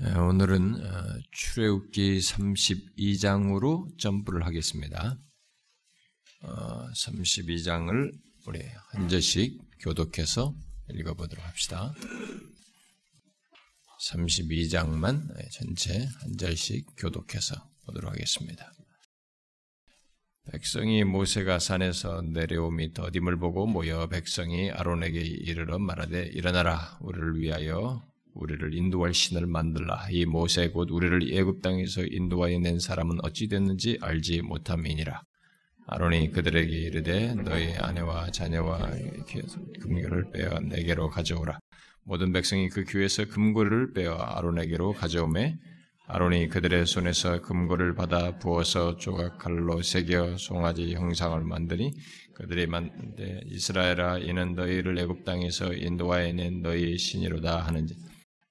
예, 오늘은 어, 출애굽기 32장으로 점프를 하겠습니다. 32장을 어, 우리 한 절씩 교독해서 읽어보도록 합시다. 32장만 예, 전체 한 절씩 교독해서 보도록 하겠습니다. 백성이 모세가 산에서 내려오미 더딤을 보고 모여 백성이 아론에게 이르러 말하되 일어나라 우리를 위하여 우리를 인도할 신을 만들라. 이 모세 곧 우리를 애굽 땅에서 인도하여 낸 사람은 어찌 됐는지 알지 못함이니라. 아론이 그들에게 이르되 너희 아내와 자녀와 금고를 빼어 내게로 가져오라. 모든 백성이 그 귀에서 금고를 빼어 아론에게로 가져오매 아론이 그들의 손에서 금고를 받아 부어서 조각 칼로 새겨 송아지 형상을 만드니 그들이 만데 이스라엘아 이는 너희를 애굽 땅에서 인도하여 낸 너희의 신이로다 하는지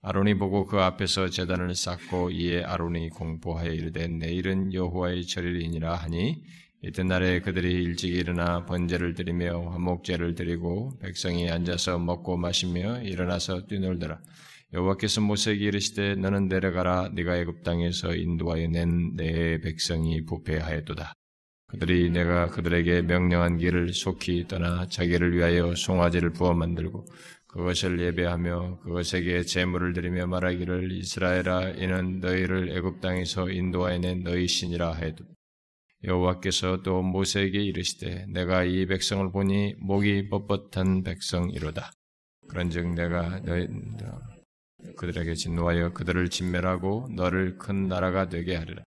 아론이 보고 그 앞에서 제단을 쌓고 이에 아론이 공포하여 이르되 내일은 여호와의 절일이니라 하니 이튿날에 그들이 일찍 일어나 번제를 드리며 화목제를 드리고 백성이 앉아서 먹고 마시며 일어나서 뛰놀더라. 여호와께서 모세에게 이르시되 너는 내려가라 네가 애굽 땅에서 인도하여 낸 내 백성이 부패하였도다. 그들이 내가 그들에게 명령한 길을 속히 떠나 자기를 위하여 송아지를 부어 만들고 그것을 예배하며 그것에게 제물을 드리며 말하기를 이스라엘아 이는 너희를 애굽 땅에서 인도하여 낸 너희 신이라 하여도. 여호와께서 또 모세에게 이르시되 내가 이 백성을 보니 목이 뻣뻣한 백성이로다. 그런즉 내가 너희 그들에게 진노하여 그들을 진멸하고 너를 큰 나라가 되게 하리라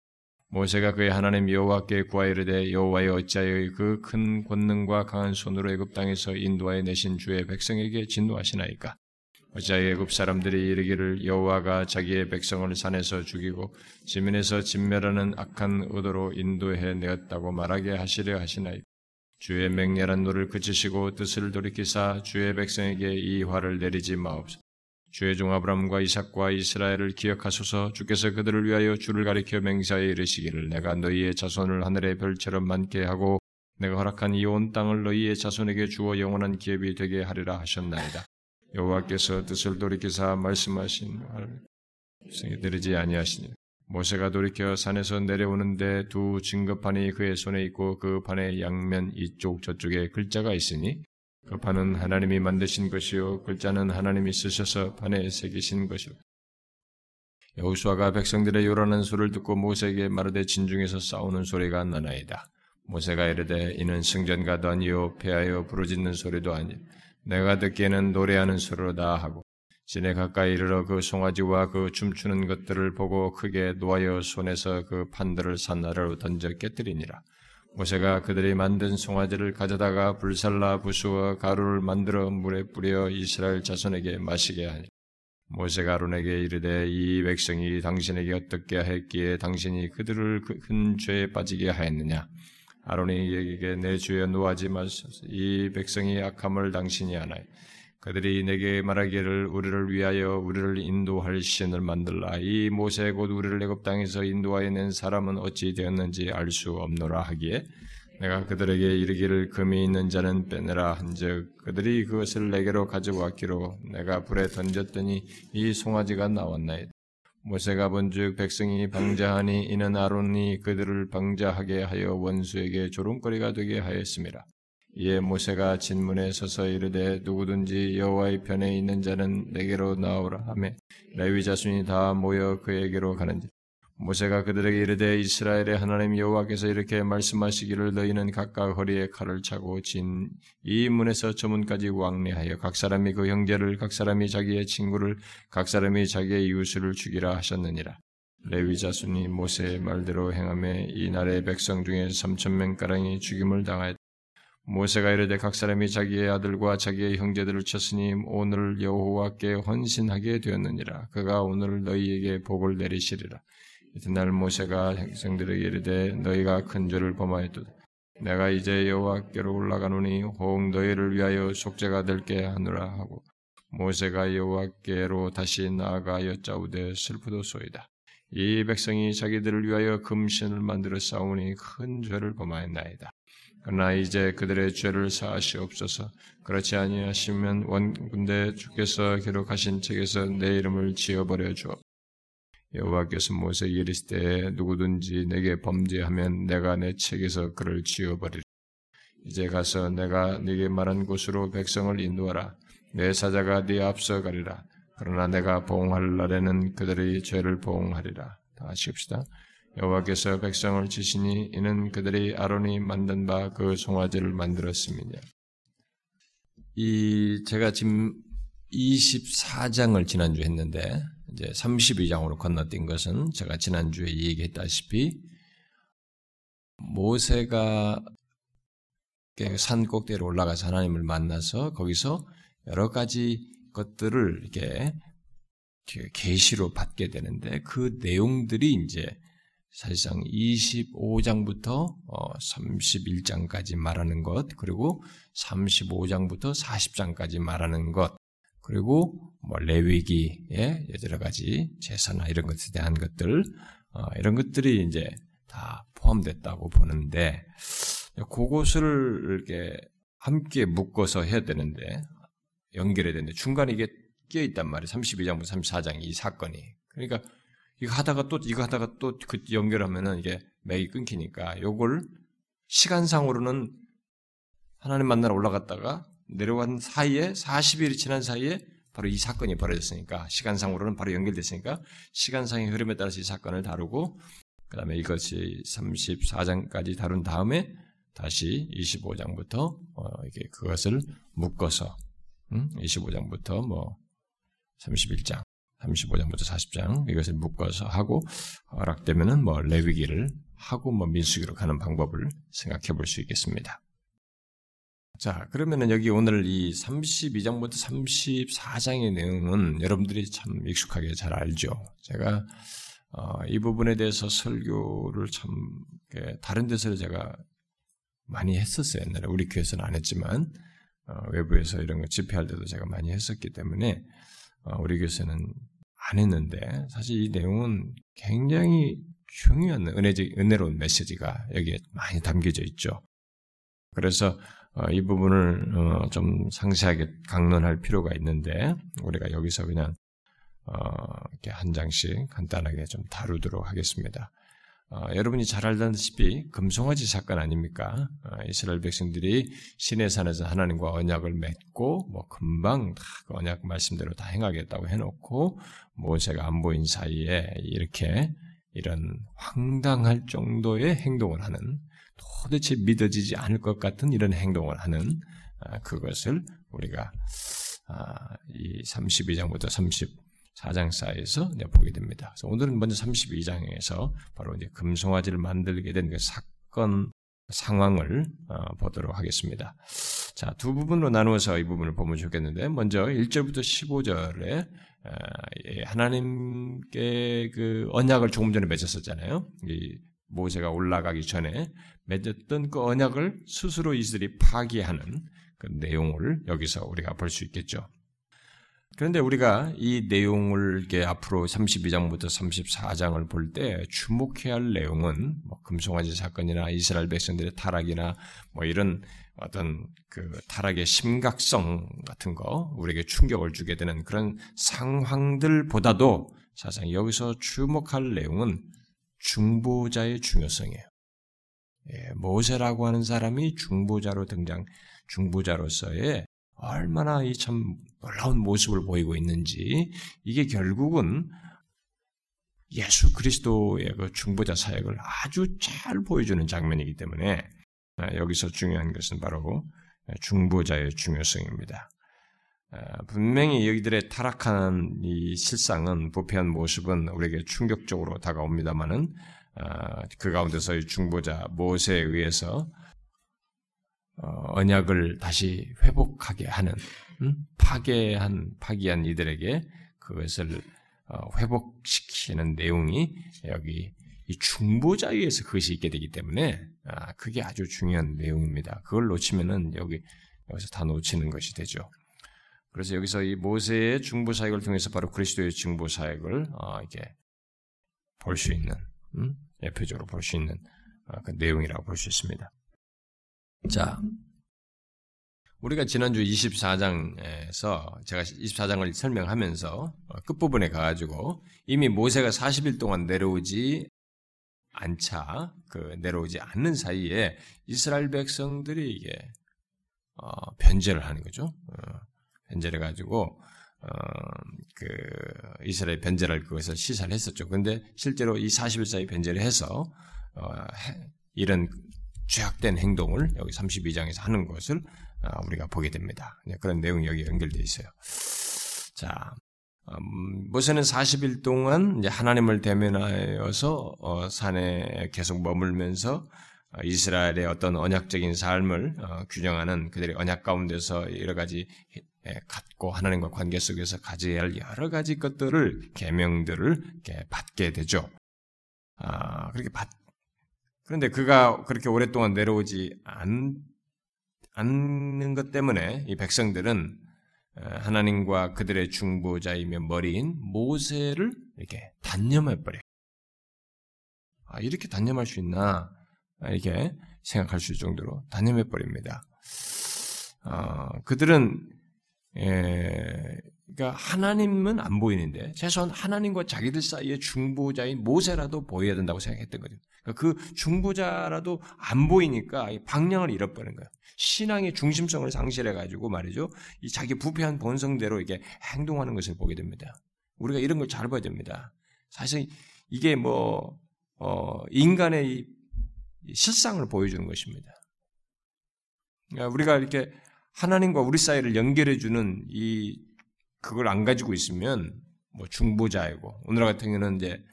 모세가 그의 하나님 여호와께 구하 이르되 여호와여 어찌하여 그 큰 권능과 강한 손으로 애굽 땅에서 인도하여 내신 주의 백성에게 진노하시나이까? 어찌하여 애굽 사람들이 이르기를 여호와가 자기의 백성을 산에서 죽이고 지면에서 진멸하는 악한 의도로 인도해 내었다고 말하게 하시려 하시나이까? 주의 맹렬한 노를 그치시고 뜻을 돌이키사 주의 백성에게 이 화를 내리지 마옵소서 주의 종 아브라함과 이삭과 이스라엘을 기억하소서 주께서 그들을 위하여 주를 가리켜 맹세하여 이르시기를 내가 너희의 자손을 하늘의 별처럼 많게 하고 내가 허락한 이 온 땅을 너희의 자손에게 주어 영원한 기업이 되게 하리라 하셨나이다. 여호와께서 뜻을 돌이키사 말씀하신 말을 내리지 아니하시니 모세가 돌이켜 산에서 내려오는데 두 증거판이 그의 손에 있고 그 판의 양면 이쪽 저쪽에 글자가 있으니 그 판은 하나님이 만드신 것이요 글자는 하나님이 쓰셔서 판에 새기신 것이요 여호수아가 백성들의 요란한 소리를 듣고 모세에게 말하되 진중에서 싸우는 소리가 나나이다. 모세가 이르되 이는 승전가도 아니요 패하여 부르짖는 소리도 아니 내가 듣기에는 노래하는 소리로다 하고 진에 가까이 이르러 그 송아지와 그 춤추는 것들을 보고 크게 놓아여 손에서 그 판들을 산나라로 던져 깨뜨리니라. 모세가 그들이 만든 송아지를 가져다가 불살라 부수어 가루를 만들어 물에 뿌려 이스라엘 자손에게 마시게 하니 모세가 아론에게 이르되 이 백성이 당신에게 어떻게 했기에 당신이 그들을 그큰 죄에 빠지게 하였느냐? 아론이 얘기게 내 주여 노하지 마소서. 이 백성이 악함을 당신이 아나요 그들이 내게 말하기를 우리를 위하여 우리를 인도할 신을 만들라. 이 모세 곧 우리를 애굽 땅에서 인도하여 낸 사람은 어찌 되었는지 알 수 없노라 하기에 내가 그들에게 이르기를 금이 있는 자는 빼내라 한즉 그들이 그것을 내게로 가져왔기로 내가 불에 던졌더니 이 송아지가 나왔나이다. 모세가 본즉 백성이 방자하니 이는 아론이 그들을 방자하게 하여 원수에게 조롱거리가 되게 하였습니다. 이에 모세가 진문에 서서 이르되 누구든지 여호와의 편에 있는 자는 내게로 나오라 하며 레위 자손이 다 모여 그에게로 가는지 모세가 그들에게 이르되 이스라엘의 하나님 여호와께서 이렇게 말씀하시기를 너희는 각각 허리에 칼을 차고 진 이 문에서 저 문까지 왕래하여 각 사람이 그 형제를 각 사람이 자기의 친구를 각 사람이 자기의 이웃을 죽이라 하셨느니라 레위 자손이 모세의 말대로 행함에 이 나라의 백성 중에 삼천 명 가량이 죽임을 당하였다. 모세가 이르되 각 사람이 자기의 아들과 자기의 형제들을 쳤으니 오늘 여호와께 헌신하게 되었느니라. 그가 오늘 너희에게 복을 내리시리라. 이튿날 모세가 백성들에게 이르되 너희가 큰 죄를 범하였도다. 내가 이제 여호와께로 올라가노니 혹 너희를 위하여 속죄가 될게 하노라 하고 모세가 여호와께로 다시 나아가 여짜우되 슬프도소이다. 이 백성이 자기들을 위하여 금신을 만들어 싸우니 큰 죄를 범하였나이다. 그러나 이제 그들의 죄를 사하시옵소서. 그렇지 아니하시면 원군대 주께서 기록하신 책에서 내 이름을 지어버려 주옵. 여호와께서 모세에게 이르시되 누구든지 내게 범죄하면 내가 내 책에서 그를 지워버리리. 이제 가서 내가 네게 말한 곳으로 백성을 인도하라. 내 사자가 네 앞서 가리라. 그러나 내가 보응할 날에는 그들의 죄를 보응하리라. 다 하십시다. 여호와께서 백성을 지시니 이는 그들이 아론이 만든 바 그 송아지를 만들었음이냐. 이 제가 지금 24장을 지난주 에 했는데 이제 32장으로 건너뛴 것은 제가 지난주에 얘기했다시피 모세가 산 꼭대기로 올라가서 하나님을 만나서 거기서 여러 가지 것들을 이렇게 계시로 받게 되는데 그 내용들이 이제 사실상 25장부터 31장까지 어, 말하는 것, 그리고 35장부터 40장까지 말하는 것, 그리고 뭐 레위기의 여러 가지 제사나 이런 것에 대한 것들, 어, 이런 것들이 이제 다 포함됐다고 보는데, 그것을 이렇게 함께 묶어서 해야 되는데, 연결해야 되는데, 중간에 이게 끼어 있단 말이에요. 32장부터 34장 이 사건이. 그러니까 이거 하다가 또 이거 하다가 또 그 연결하면은 이게 맥이 끊기니까 요걸 시간상으로는 하나님 만나러 올라갔다가 내려간 사이에 40일이 지난 사이에 바로 이 사건이 벌어졌으니까 시간상으로는 바로 연결됐으니까 시간상의 흐름에 따라서 이 사건을 다루고 그다음에 이것이 34장까지 다룬 다음에 다시 25장부터 어 이게 그것을 묶어서 음? 25장부터 뭐 31장 35장부터 40장 이것을 묶어서 하고 허락되면은 뭐 레위기를 하고 뭐 민수기로 가는 방법을 생각해 볼 수 있겠습니다. 자, 그러면은 여기 오늘 이 32장부터 34장의 내용은 여러분들이 참 익숙하게 잘 알죠. 제가 어, 이 부분에 대해서 설교를 참 다른 데서 제가 많이 했었어요. 옛날에 우리 교회에서는 안 했지만 어, 외부에서 이런 거 집회할 때도 제가 많이 했었기 때문에 어, 우리 교회에서는 안 했는데 사실 이 내용은 굉장히 중요한 은혜적, 은혜로운 메시지가 여기에 많이 담겨져 있죠. 그래서 어, 이 부분을 어, 좀 상세하게 강론할 필요가 있는데 우리가 여기서 그냥 이렇게 한 장씩 간단하게 좀 다루도록 하겠습니다. 어, 여러분이 잘 알다시피 금송아지 사건 아닙니까? 어, 이스라엘 백성들이 시내 산에서 하나님과 언약을 맺고 뭐 금방 다그 언약 말씀대로 다 행하겠다고 해놓고 모세가 안 보인 사이에 이렇게 이런 황당할 정도의 행동을 하는 도대체 믿어지지 않을 것 같은 이런 행동을 하는 어, 그것을 우리가 아, 이 32장부터 30 4장 사이에서 보게 됩니다. 그래서 오늘은 먼저 32장에서 바로 이제 금송아지를 만들게 된 그 사건 상황을 어, 보도록 하겠습니다. 자, 두 부분으로 나누어서 이 부분을 보면 좋겠는데, 먼저 1절부터 15절에 어, 하나님께 그 언약을 조금 전에 맺었었잖아요. 이 모세가 올라가기 전에 맺었던 그 언약을 스스로 이들이 파기하는 그 내용을 여기서 우리가 볼 수 있겠죠. 그런데 우리가 이 내용을 이렇게 앞으로 32장부터 34장을 볼 때 주목해야 할 내용은 뭐 금송아지 사건이나 이스라엘 백성들의 타락이나 뭐 이런 어떤 그 타락의 심각성 같은 거 우리에게 충격을 주게 되는 그런 상황들보다도 사실 여기서 주목할 내용은 중보자의 중요성이에요. 예, 모세라고 하는 사람이 중보자로 등장, 중보자로서의 얼마나 이 참 놀라운 모습을 보이고 있는지 이게 결국은 예수 그리스도의 그 중보자 사역을 아주 잘 보여주는 장면이기 때문에 아, 여기서 중요한 것은 바로 중보자의 중요성입니다. 아, 분명히 여기들의 타락한 이 실상은 부패한 모습은 우리에게 충격적으로 다가옵니다만은 아, 그 가운데서 중보자 모세에 의해서 어, 언약을 다시 회복하게 하는 음? 파괴한 파기한 이들에게 그것을 어, 회복시키는 내용이 여기 이 중보자에 의해서 그것이 있게 되기 때문에 아, 그게 아주 중요한 내용입니다. 그걸 놓치면은 여기 여기서 다 놓치는 것이 되죠. 그래서 여기서 이 모세의 중보 사역을 통해서 바로 그리스도의 중보 사역을 어, 이게 볼 수 있는 음? 대표적으로 볼 수 있는 그 내용이라고 볼 수 있습니다. 자, 우리가 지난주 24장에서 제가 24장을 설명하면서 끝부분에 가가지고 이미 모세가 40일 동안 내려오지 않자, 그 내려오지 않는 사이에 이스라엘 백성들이 이게 어, 변제를 하는 거죠. 어, 변제를 가지고 어, 그 이스라엘 변제를 그것을 시사를 했었죠. 그런데 실제로 이 40일 사이 변제를 해서 어, 이런 죄악된 행동을 여기 32장에서 하는 것을 어, 우리가 보게 됩니다. 네, 그런 내용이 여기 연결되어 있어요. 자, 음, 모세는 40일 동안 하나님을 대면하여서 어, 산에 계속 머물면서 어, 이스라엘의 어떤 언약적인 삶을 어, 규정하는 그들의 언약 가운데서 여러 가지 예, 갖고 하나님과 관계 속에서 가져야 할 여러 가지 것들을 계명들을 받게 되죠. 아 그렇게 받 그런데 그가 그렇게 오랫동안 내려오지 않, 않는 것 때문에 이 백성들은 하나님과 그들의 중보자이며 머리인 모세를 이렇게 단념해 버려. 아 이렇게 단념할 수 있나? 이렇게 생각할 수 있을 정도로 단념해 버립니다. 어, 그들은 예, 그러니까 하나님은 안 보이는데 최소한 하나님과 자기들 사이의 중보자인 모세라도 보여야 된다고 생각했던 거죠. 그러니까 그 중보자라도 안 보이니까 방향을 잃어버린 거예요. 신앙의 중심성을 상실해 가지고 말이죠. 이 자기 부패한 본성대로 이게 행동하는 것을 보게 됩니다. 우리가 이런 걸 잘 봐야 됩니다. 사실 이게 뭐 어, 인간의 실상을 보여주는 것입니다. 그러니까 우리가 이렇게 하나님과 우리 사이를 연결해주는 이 그걸 안 가지고 있으면 뭐 중보자이고 오늘 같은 경우는 이제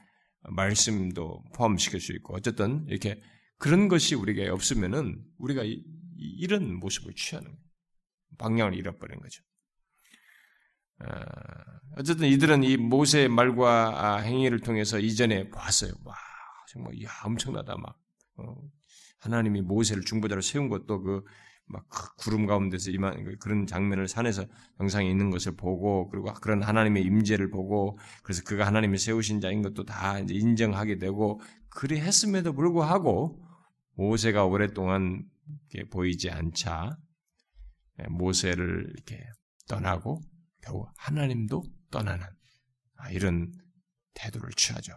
말씀도 포함시킬 수 있고 어쨌든 이렇게 그런 것이 우리가 없으면은 우리가 이, 런 모습을 취하는 방향을 잃어버린 거죠. 아, 어쨌든 이들은 이 모세의 말과 아, 행위를 통해서 이전에 봤어요. 와 정말 야 엄청나다 막 어, 하나님이 모세를 중보자로 세운 것도 그 막 구름 가운데서 이만 그 그런 장면을 산에서 영상에 있는 것을 보고 그리고 그런 하나님의 임재를 보고 그래서 그가 하나님이 세우신 자인 것도 다 이제 인정하게 되고 그리 했음에도 불구하고 모세가 오랫동안 보이지 않자 예, 모세를 이렇게 떠나고 겨우 하나님도 떠나는 아, 이런 태도를 취하죠.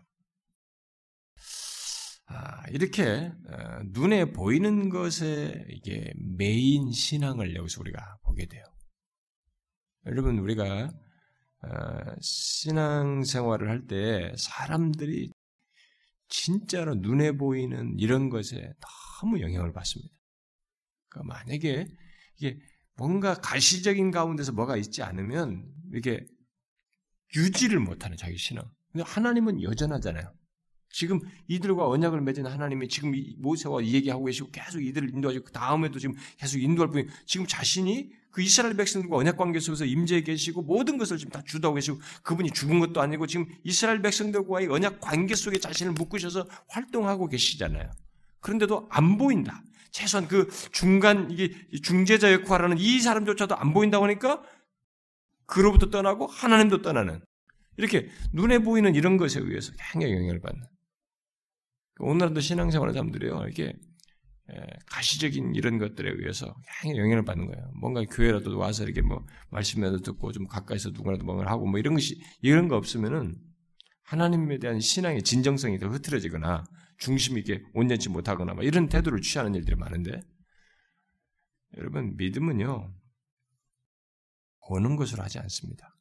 아, 이렇게 어, 눈에 보이는 것에 이게 메인 신앙을 여기서 우리가 보게 돼요. 여러분 우리가 어, 신앙 생활을 할 때 사람들이 진짜로 눈에 보이는 이런 것에 너무 영향을 받습니다. 그러니까 만약에 이게 뭔가 가시적인 가운데서 뭐가 있지 않으면 이게 유지를 못하는 자기 신앙. 하나님은 여전하잖아요. 지금 이들과 언약을 맺은 하나님이 지금 모세와 얘기하고 계시고 계속 이들을 인도하시고 그 다음에도 지금 계속 인도할 뿐이 지금 자신이 그 이스라엘 백성들과 언약 관계 속에서 임재해 계시고 모든 것을 지금 다 주도하고 계시고 그분이 죽은 것도 아니고 지금 이스라엘 백성들과의 언약 관계 속에 자신을 묶으셔서 활동하고 계시잖아요. 그런데도 안 보인다. 최소한 그 중간 이게 중재자 역할하는 이 사람조차도 안 보인다고 하니까 그로부터 떠나고 하나님도 떠나는 이렇게 눈에 보이는 이런 것에 의해서 굉장히 영향을 받는 오늘날도 신앙생활하는 사람들이요, 이렇게 가시적인 이런 것들에 의해서 영향을 받는 거예요. 뭔가 교회라도 와서 이렇게 뭐 말씀이라도 듣고 좀 가까이서 누구라도 뭔가를 하고 뭐 이런 것이 이런 거 없으면은 하나님에 대한 신앙의 진정성이 더 흐트러지거나 중심이 이렇게 온전치 못하거나 막 이런 태도를 취하는 일들이 많은데 여러분 믿음은요 보는 것으로 하지 않습니다.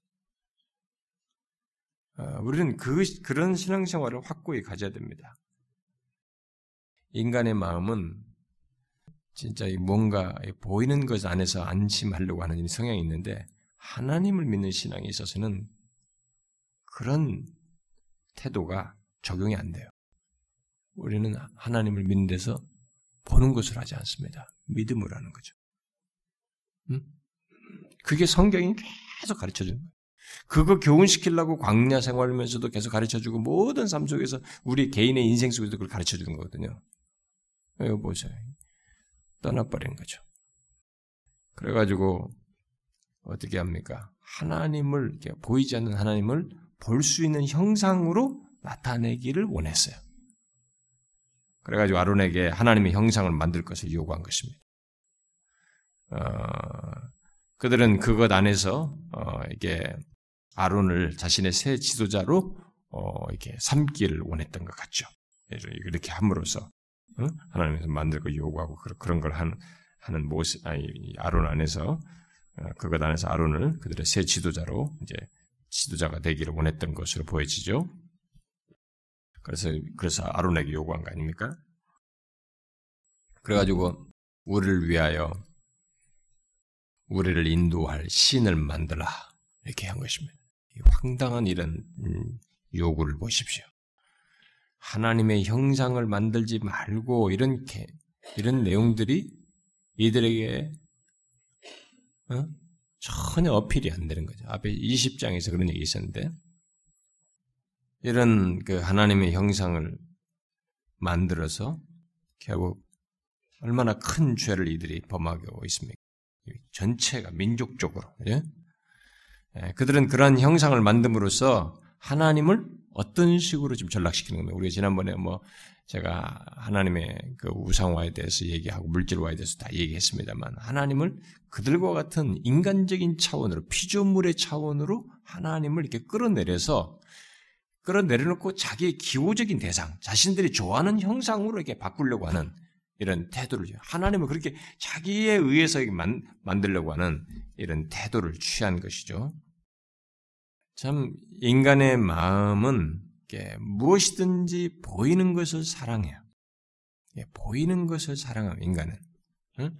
어, 우리는 그 그런 신앙생활을 확고히 가져야 됩니다. 인간의 마음은 진짜 뭔가 보이는 것 안에서 안심하려고 하는 성향이 있는데 하나님을 믿는 신앙에 있어서는 그런 태도가 적용이 안 돼요. 우리는 하나님을 믿는 데서 보는 것을 하지 않습니다. 믿음을 하는 거죠. 음? 그게 성경이 계속 가르쳐 주는 거예요. 그거 교훈시키려고 광야 생활하면서도 계속 가르쳐 주고 모든 삶 속에서 우리 개인의 인생 속에서 그걸 가르쳐 주는 거거든요. 이거 보세요. 떠나버린 거죠. 그래가지고 어떻게 합니까? 하나님을 보이지 않는 하나님을 볼 수 있는 형상으로 나타내기를 원했어요. 그래가지고 아론에게 하나님의 형상을 만들 것을 요구한 것입니다. 어, 그들은 그것 안에서 어, 이게 아론을 자신의 새 지도자로 어, 이렇게 삼기를 원했던 것 같죠. 이렇게 함으로써 어? 하나님께서 만들고 요구하고 그런 걸 하는, 하는 모습, 아니, 아론 안에서 어, 그것 안에서 아론을 그들의 새 지도자로 이제 지도자가 되기를 원했던 것으로 보여지죠. 그래서 그래서 아론에게 요구한 거 아닙니까? 그래가지고 우리를 위하여 우리를 인도할 신을 만들라 이렇게 한 것입니다. 황당한 이런 음, 요구를 보십시오. 하나님의 형상을 만들지 말고 이런 이런 내용들이 이들에게 어? 전혀 어필이 안 되는 거죠. 앞에 20장에서 그런 얘기 있었는데 이런 그 하나님의 형상을 만들어서 결국 얼마나 큰 죄를 이들이 범하고 있습니까? 전체가 민족적으로 예? 예, 그들은 그러한 형상을 만듦으로써 하나님을 어떤 식으로 좀 전락시키는 겁니다. 우리가 지난번에 뭐 제가 하나님의 그 우상화에 대해서 얘기하고 물질화에 대해서 다 얘기했습니다만 하나님을 그들과 같은 인간적인 차원으로 피조물의 차원으로 하나님을 이렇게 끌어내려서 끌어내려놓고 자기의 기호적인 대상, 자신들이 좋아하는 형상으로 이렇게 바꾸려고 하는 이런 태도를 하나님을 그렇게 자기에 의해서 만, 만들려고 하는 이런 태도를 취한 것이죠. 참 인간의 마음은 무엇이든지 보이는 것을 사랑해요. 보이는 것을 사랑하면 인간은 응?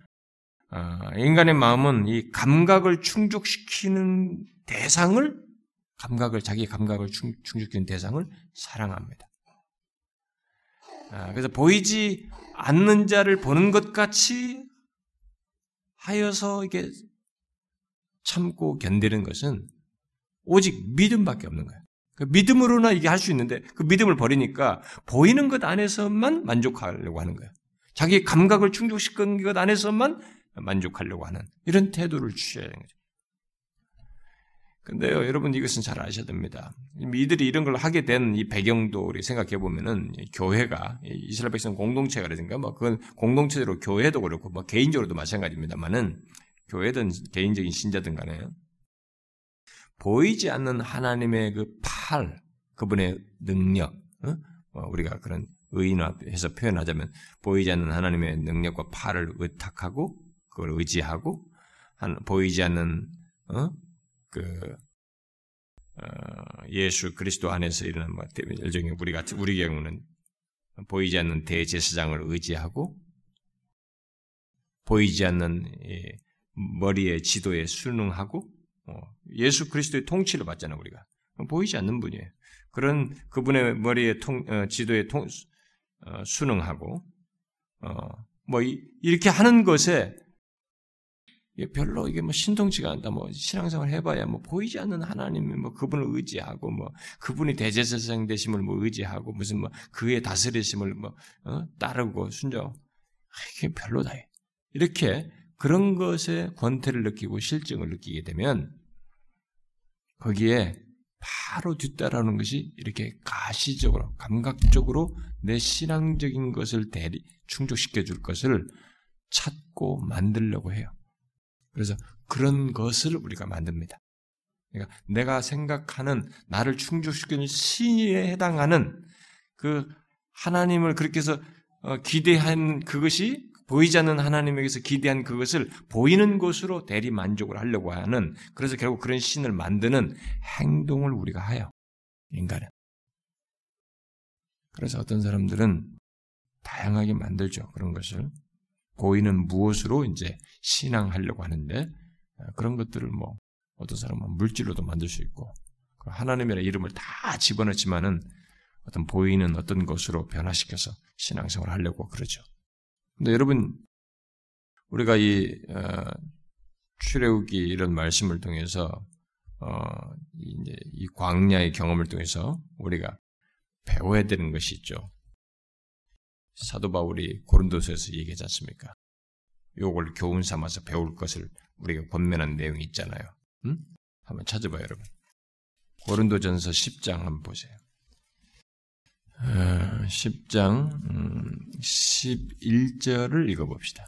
아, 인간의 마음은 이 감각을 충족시키는 대상을 감각을 자기 감각을 충, 족시키는 대상을 사랑합니다. 아, 그래서 보이지 않는 자를 보는 것 같이 하여서 이게 참고 견디는 것은 오직 믿음밖에 없는 거예요. 그 믿음으로나 이게 할 수 있는데 그 믿음을 버리니까 보이는 것 안에서만 만족하려고 하는 거예요. 자기 감각을 충족시킨 것 안에서만 만족하려고 하는 이런 태도를 취해야 되는 거죠. 근데요, 여러분 이것은 잘 아셔야 됩니다. 이들이 이런 걸 하게 된 이 배경도 우리 생각해 보면은 교회가 이스라엘 백성 공동체가라든가 뭐 그건 공동체로 교회도 그렇고 뭐 개인적으로도 마찬가지입니다만은 교회든 개인적인 신자든 간에 보이지 않는 하나님의 그 팔, 그분의 능력, 어? 뭐 우리가 그런 의인화해서 표현하자면 보이지 않는 하나님의 능력과 팔을 의탁하고 그걸 의지하고 보이지 않는 어? 그 어, 예수 그리스도 안에서 일어난 뭐 일종의 우리 같은 우리 경우는 보이지 않는 대제사장을 의지하고 보이지 않는 머리의 지도에 순응하고 어, 예수 그리스도의 통치를 받잖아 우리가 보이지 않는 분이에요. 그런 그분의 머리에 통, 어, 지도에 통, 어, 순응하고 어, 뭐 이, 렇게 하는 것에 별로 이게 뭐 신통치가 않다. 뭐 신앙생활 해봐야 뭐 보이지 않는 하나님의 뭐 그분을 의지하고 뭐 그분이 대제사장 되심을 뭐 의지하고 무슨 뭐 그의 다스리심을 뭐 어? 따르고 순종. 이게 별로다. 이렇게 그런 것에 권태를 느끼고 실증을 느끼게 되면 거기에 바로 뒤따라오는 것이 이렇게 가시적으로, 감각적으로 내 신앙적인 것을 대리, 충족시켜 줄 것을 찾고 만들려고 해요. 그래서 그런 것을 우리가 만듭니다. 그러니까 내가 생각하는 나를 충족시키는 신에 해당하는 그 하나님을 그렇게 해서 어, 기대한 그것이 보이지 않는 하나님에게서 기대한 그것을 보이는 것으로 대리 만족을 하려고 하는 그래서 결국 그런 신을 만드는 행동을 우리가 해요. 인간은. 그래서 어떤 사람들은 다양하게 만들죠. 그런 것을. 보이는 무엇으로 이제 신앙하려고 하는데 그런 것들을 뭐 어떤 사람은 물질로도 만들 수 있고 그 하나님이라 이름을 다 집어넣지만은 어떤 보이는 어떤 것으로 변화시켜서 신앙생활을 하려고 그러죠. 근데 여러분, 우리가 이, 어, 출애굽기 이런 말씀을 통해서, 어, 이제 이 광야의 경험을 통해서 우리가 배워야 되는 것이 있죠. 사도 바울이 고린도서에서 얘기하지 않습니까? 요걸 교훈 삼아서 배울 것을 우리가 권면한 내용이 있잖아요. 응? 한번 찾아봐요, 여러분. 고린도전서 10장 한번 보세요. 10장 11절을 음, 읽어봅시다.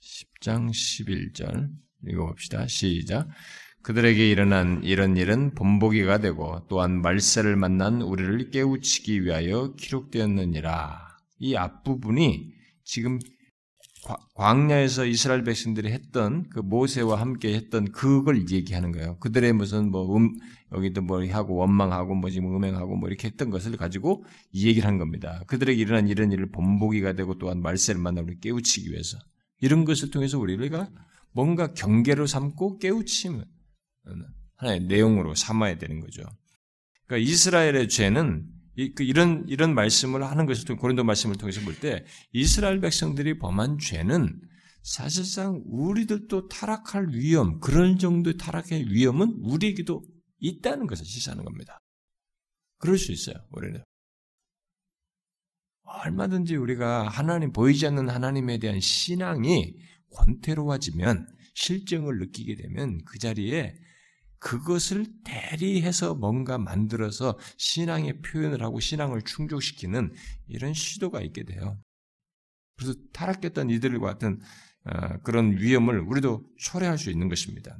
10장 11절 읽어봅시다. 시작. 그들에게 일어난 이런 일은 본보기가 되고 또한 말세를 만난 우리를 깨우치기 위하여 기록되었느니라. 이 앞부분이 지금 광야에서 이스라엘 백성들이 했던 그 모세와 함께 했던 그걸 얘기하는 거예요. 그들의 무슨 뭐 음, 여기도 뭐 하고 원망하고 뭐 지금 음행하고 뭐 이렇게 했던 것을 가지고 이 얘기를 한 겁니다. 그들에게 일어난 이런 일을 본보기가 되고 또한 말세를 만나 우리 깨우치기 위해서 이런 것을 통해서 우리가 뭔가 경계로 삼고 깨우치면 하나의 내용으로 삼아야 되는 거죠. 그러니까 이스라엘의 죄는 그 이런 이런 말씀을 하는 것을 통해 고린도 말씀을 통해서 볼 때 이스라엘 백성들이 범한 죄는 사실상 우리들도 타락할 위험 그런 정도의 타락의 위험은 우리에게도 있다는 것을 시사하는 겁니다. 그럴 수 있어요. 우리는 얼마든지 우리가 하나님 보이지 않는 하나님에 대한 신앙이 권태로워지면 실정을 느끼게 되면 그 자리에 그것을 대리해서 뭔가 만들어서 신앙의 표현을 하고 신앙을 충족시키는 이런 시도가 있게 돼요. 그래서 타락했던 이들과 같은 어, 그런 위험을 우리도 초래할 수 있는 것입니다.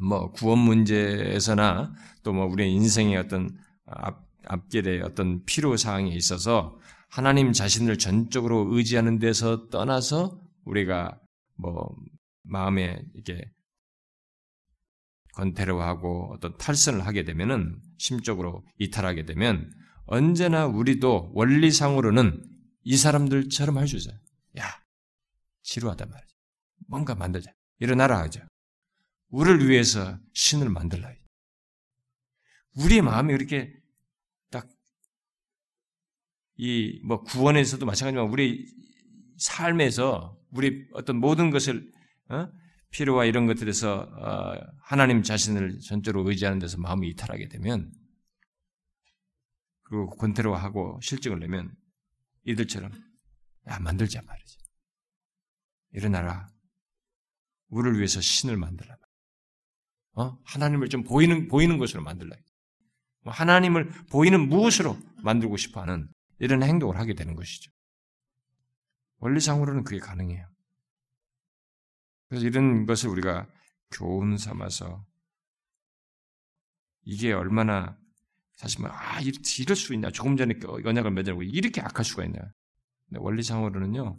뭐 구원 문제에서나 또 뭐 우리의 인생의 어떤 앞, 앞길의 어떤 필요 사항에 있어서 하나님 자신을 전적으로 의지하는 데서 떠나서 우리가 뭐 마음에 이렇게 건태로하고 어떤 탈선을 하게 되면은 심적으로 이탈하게 되면 언제나 우리도 원리상으로는 이 사람들처럼 할 수 있어요. 야, 지루하단 말이죠. 뭔가 만들자. 일어나라 하죠. 우리를 위해서 신을 만들라. 우리의 마음이 이렇게 딱 이 뭐 구원에서도 마찬가지지만 우리 삶에서 우리 어떤 모든 것을 어? 필요와 이런 것들에서 어, 하나님 자신을 전적으로 의지하는 데서 마음이 이탈하게 되면 그리고 권태로하고 실증을 내면 이들처럼 야 만들자 말이지 일어나라 우리를 위해서 신을 만들라 어 하나님을 좀 보이는 보이는 것으로 만들라 뭐 하나님을 보이는 무엇으로 만들고 싶어하는 이런 행동을 하게 되는 것이죠 원리상으로는 그게 가능해요. 그래서 이런 것을 우리가 교훈 삼아서 이게 얼마나 사실 뭐, 아, 이럴 수 있나. 조금 전에 그 언약을 맺으고 이렇게 악할 수가 있나. 원리상으로는요,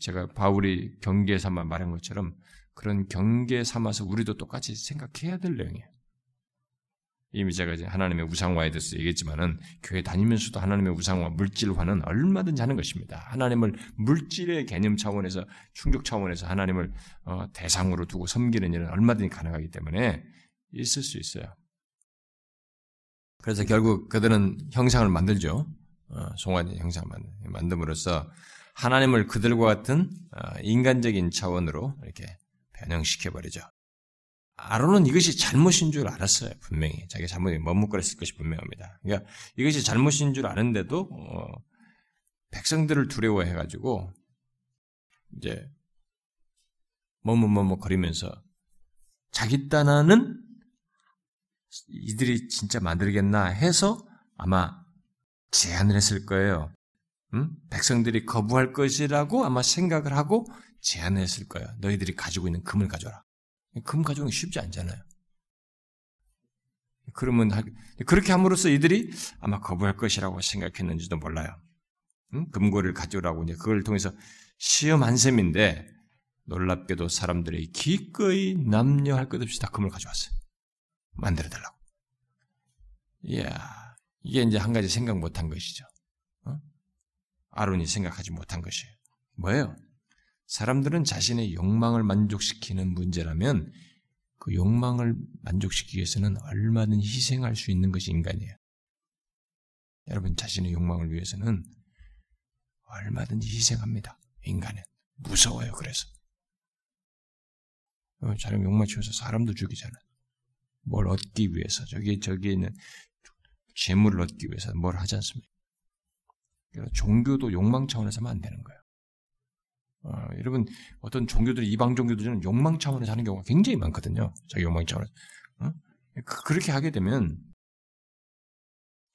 제가 바울이 경계 삼아 말한 것처럼 그런 경계 삼아서 우리도 똑같이 생각해야 될 내용이에요. 이미 제가 이제 하나님의 우상화에 대해서 얘기했지만은 교회 다니면서도 하나님의 우상화, 물질화는 얼마든지 하는 것입니다. 하나님을 물질의 개념 차원에서 충족 차원에서 하나님을 어, 대상으로 두고 섬기는 일은 얼마든지 가능하기 때문에 있을 수 있어요. 그래서 결국 그들은 형상을 만들죠. 어, 송환의 형상을 만듦으로써 하나님을 그들과 같은 어, 인간적인 차원으로 이렇게 변형시켜 버리죠. 아론은 이것이 잘못인 줄 알았어요. 분명히 자기가 잘못이 머뭇거렸을 것이 분명합니다. 그러니까 이것이 잘못인 줄 아는데도 어, 백성들을 두려워해가지고 이제 머뭇머뭇 거리면서 자기 딴하는 이들이 진짜 만들겠나 해서 아마 제안을 했을 거예요. 음? 백성들이 거부할 것이라고 아마 생각을 하고 제안을 했을 거예요. 너희들이 가지고 있는 금을 가져라. 금 가져오기 쉽지 않잖아요. 그러면 그렇게 함으로써 이들이 아마 거부할 것이라고 생각했는지도 몰라요. 응? 금고를 가져오라고 이제 그걸 통해서 시험한 셈인데 놀랍게도 사람들이 기꺼이 남녀할 것 없이 다 금을 가져왔어요. 만들어 달라고. 이야, 이게 이제 한 가지 생각 못한 것이죠. 어? 아론이 생각하지 못한 것이에요. 뭐예요? 사람들은 자신의 욕망을 만족시키는 문제라면 그 욕망을 만족시키기 위해서는 얼마든지 희생할 수 있는 것이 인간이에요. 여러분 자신의 욕망을 위해서는 얼마든지 희생합니다. 인간은 무서워요. 그래서 자령 욕망 치워서 사람도 죽이잖아. 뭘 얻기 위해서 저기 저기 있는 재물을 얻기 위해서 뭘 하지 않습니까? 종교도 욕망 차원에서 하면 안 되는 거예요. 어, 여러분 어떤 종교들 이방 종교들은 욕망 차원에서 하는 경우가 굉장히 많거든요. 자기 욕망 차원에서 어? 그, 그렇게 하게 되면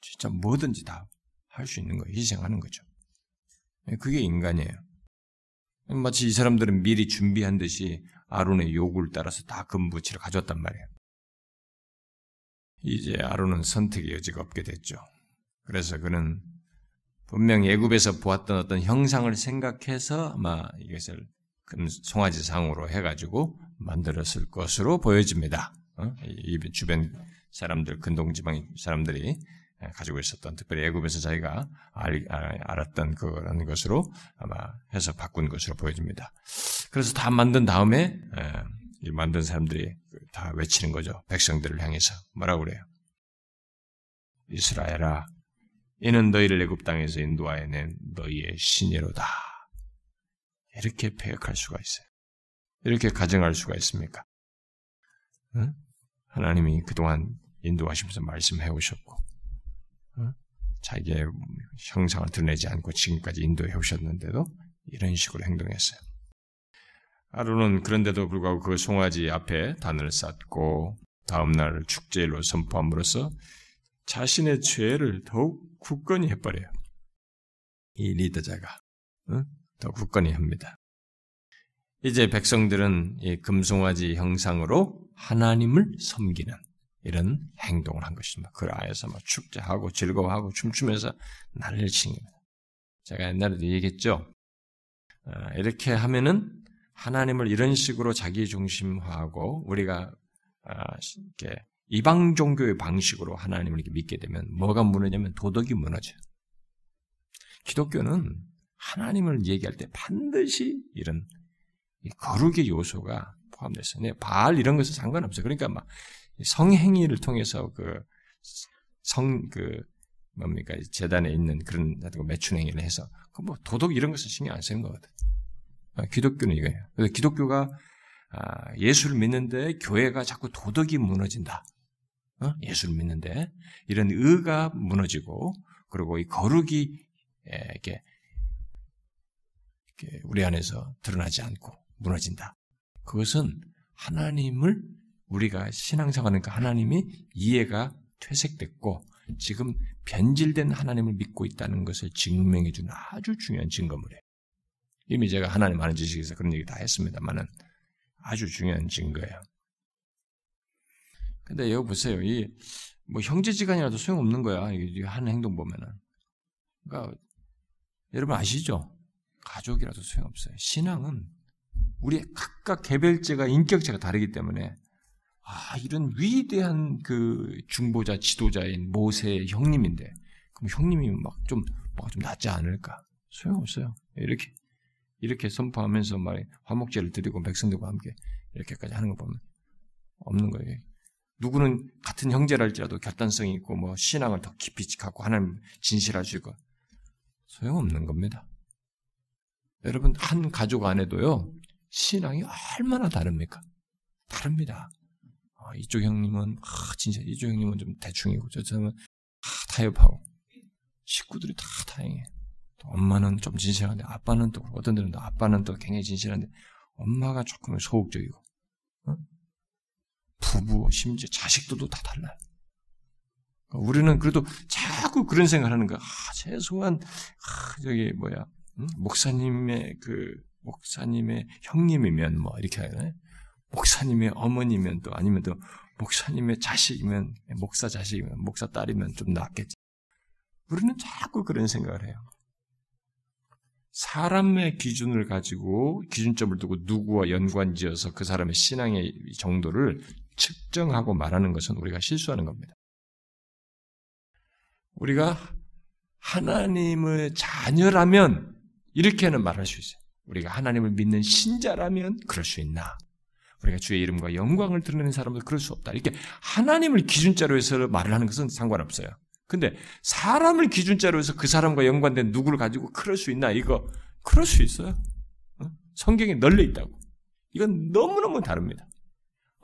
진짜 뭐든지 다 할 수 있는 거예요. 희생하는 거죠. 예, 그게 인간이에요. 마치 이 사람들은 미리 준비한 듯이 아론의 요구를 따라서 다 금부치를 가져왔단 말이에요. 이제 아론은 선택의 여지가 없게 됐죠. 그래서 그는 분명 예굽에서 보았던 어떤 형상을 생각해서 아마 이것을 금 송아지 상으로 해가지고 만들었을 것으로 보여집니다. 어? 이 주변 사람들, 근동지방 사람들이 가지고 있었던 특별히 애굽에서 자기가 알, 알았던 그런 것으로 아마 해서 바꾼 것으로 보여집니다. 그래서 다 만든 다음에 이 만든 사람들이 다 외치는 거죠. 백성들을 향해서 뭐라고 그래요? 이스라엘아, 이는 너희를 애굽 땅에서 인도하여 낸 너희의 신이로다. 이렇게 배역할 수가 있어요. 이렇게 가정할 수가 있습니까? 응? 하나님이 그동안 인도하시면서 말씀해 오셨고, 응? 자기의 형상을 드러내지 않고 지금까지 인도해 오셨는데도 이런 식으로 행동했어요. 아론은 그런데도 불구하고 그 송아지 앞에 단을 쌓고 다음날 축제일로 선포함으로써 자신의 죄를 더욱 굳건히 해버려요. 이 리더자가 응? 더 굳건히 합니다. 이제 백성들은 이 금송아지 형상으로 하나님을 섬기는 이런 행동을 한 것입니다. 그 아에서 막 축제하고 즐거워하고 춤추면서 난리를 겁니다. 제가 옛날에도 얘기했죠. 아, 이렇게 하면은 하나님을 이런 식으로 자기 중심화하고 우리가 아, 이렇게 이방 종교의 방식으로 하나님을 이렇게 믿게 되면 뭐가 무너지냐면 도덕이 무너져요. 기독교는 하나님을 얘기할 때 반드시 이런 거룩의 요소가 포함됐어요. 네, 바알 이런 것은 상관없어요. 그러니까 막 성행위를 통해서 그 성, 그, 뭡니까, 재단에 있는 그런 매춘 행위를 해서, 그 뭐 도덕 이런 것은 신경 안 쓰는 거거든. 아, 기독교는 이거예요. 그래서 기독교가 아, 예수를 믿는데 교회가 자꾸 도덕이 무너진다. 어? 예수를 믿는데 이런 의가 무너지고 그리고 이 거룩이 이렇게 우리 안에서 드러나지 않고 무너진다. 그것은 하나님을 우리가 신앙생활하니까 하나님이 이해가 퇴색됐고 지금 변질된 하나님을 믿고 있다는 것을 증명해 주는 아주 중요한 증거물이에요. 이미 제가 하나님 아는 지식에서 그런 얘기 다 했습니다만은 아주 중요한 증거예요. 근데 여기 보세요. 이, 뭐, 형제지간이라도 소용없는 거야. 이 하는 행동 보면은. 그러니까, 여러분 아시죠? 가족이라도 소용없어요. 신앙은 우리 각각 개별제가 인격체가 다르기 때문에 아, 이런 위대한 그 중보자, 지도자인 모세의 형님인데, 그럼 형님이 막 좀, 뭐가 좀 낫지 않을까? 소용없어요. 이렇게, 이렇게 선포하면서 말에 화목제를 드리고 백성들과 함께 이렇게까지 하는 거 보면 없는 거예요. 누구는 같은 형제랄지라도 결단성이 있고 뭐 신앙을 더 깊이 갖고 하나님 있고 소용없는 겁니다. 여러분 한 가족 안에도요 신앙이 얼마나 다릅니까? 다릅니다. 아, 이쪽 형님은 아, 진짜 이쪽 형님은 좀 대충이고 저 사람은 아, 타협하고 식구들이 다 다행해. 엄마는 좀 진실한데 아빠는 또 어떤 데는 또 아빠는 또 굉장히 진실한데 엄마가 조금 소극적이고 어? 부부 심지어 자식들도 다 달라요. 우리는 그래도 자꾸 그런 생각을 하는 거야. 아, 최소한 아, 저기 뭐야 응? 목사님의 그 목사님의 형님이면 뭐 이렇게 하잖아요. 목사님의 어머니면 또 아니면 또 목사님의 자식이면 목사 자식이면 목사 딸이면 좀 낫겠지. 우리는 자꾸 그런 생각을 해요. 사람의 기준을 가지고 기준점을 두고 누구와 연관지어서 그 사람의 신앙의 정도를 측정하고 말하는 것은 우리가 실수하는 겁니다. 우리가 하나님의 자녀라면 이렇게는 말할 수 있어요. 우리가 하나님을 믿는 신자라면 그럴 수 있나? 우리가 주의 이름과 영광을 드러내는 사람도 그럴 수 없다. 이렇게 하나님을 기준자로 해서 말을 하는 것은 상관없어요. 근데 사람을 기준자로 해서 그 사람과 연관된 누구를 가지고 그럴 수 있나? 이거 그럴 수 있어요. 어? 성경에 널려 있다고. 이건 너무너무 다릅니다.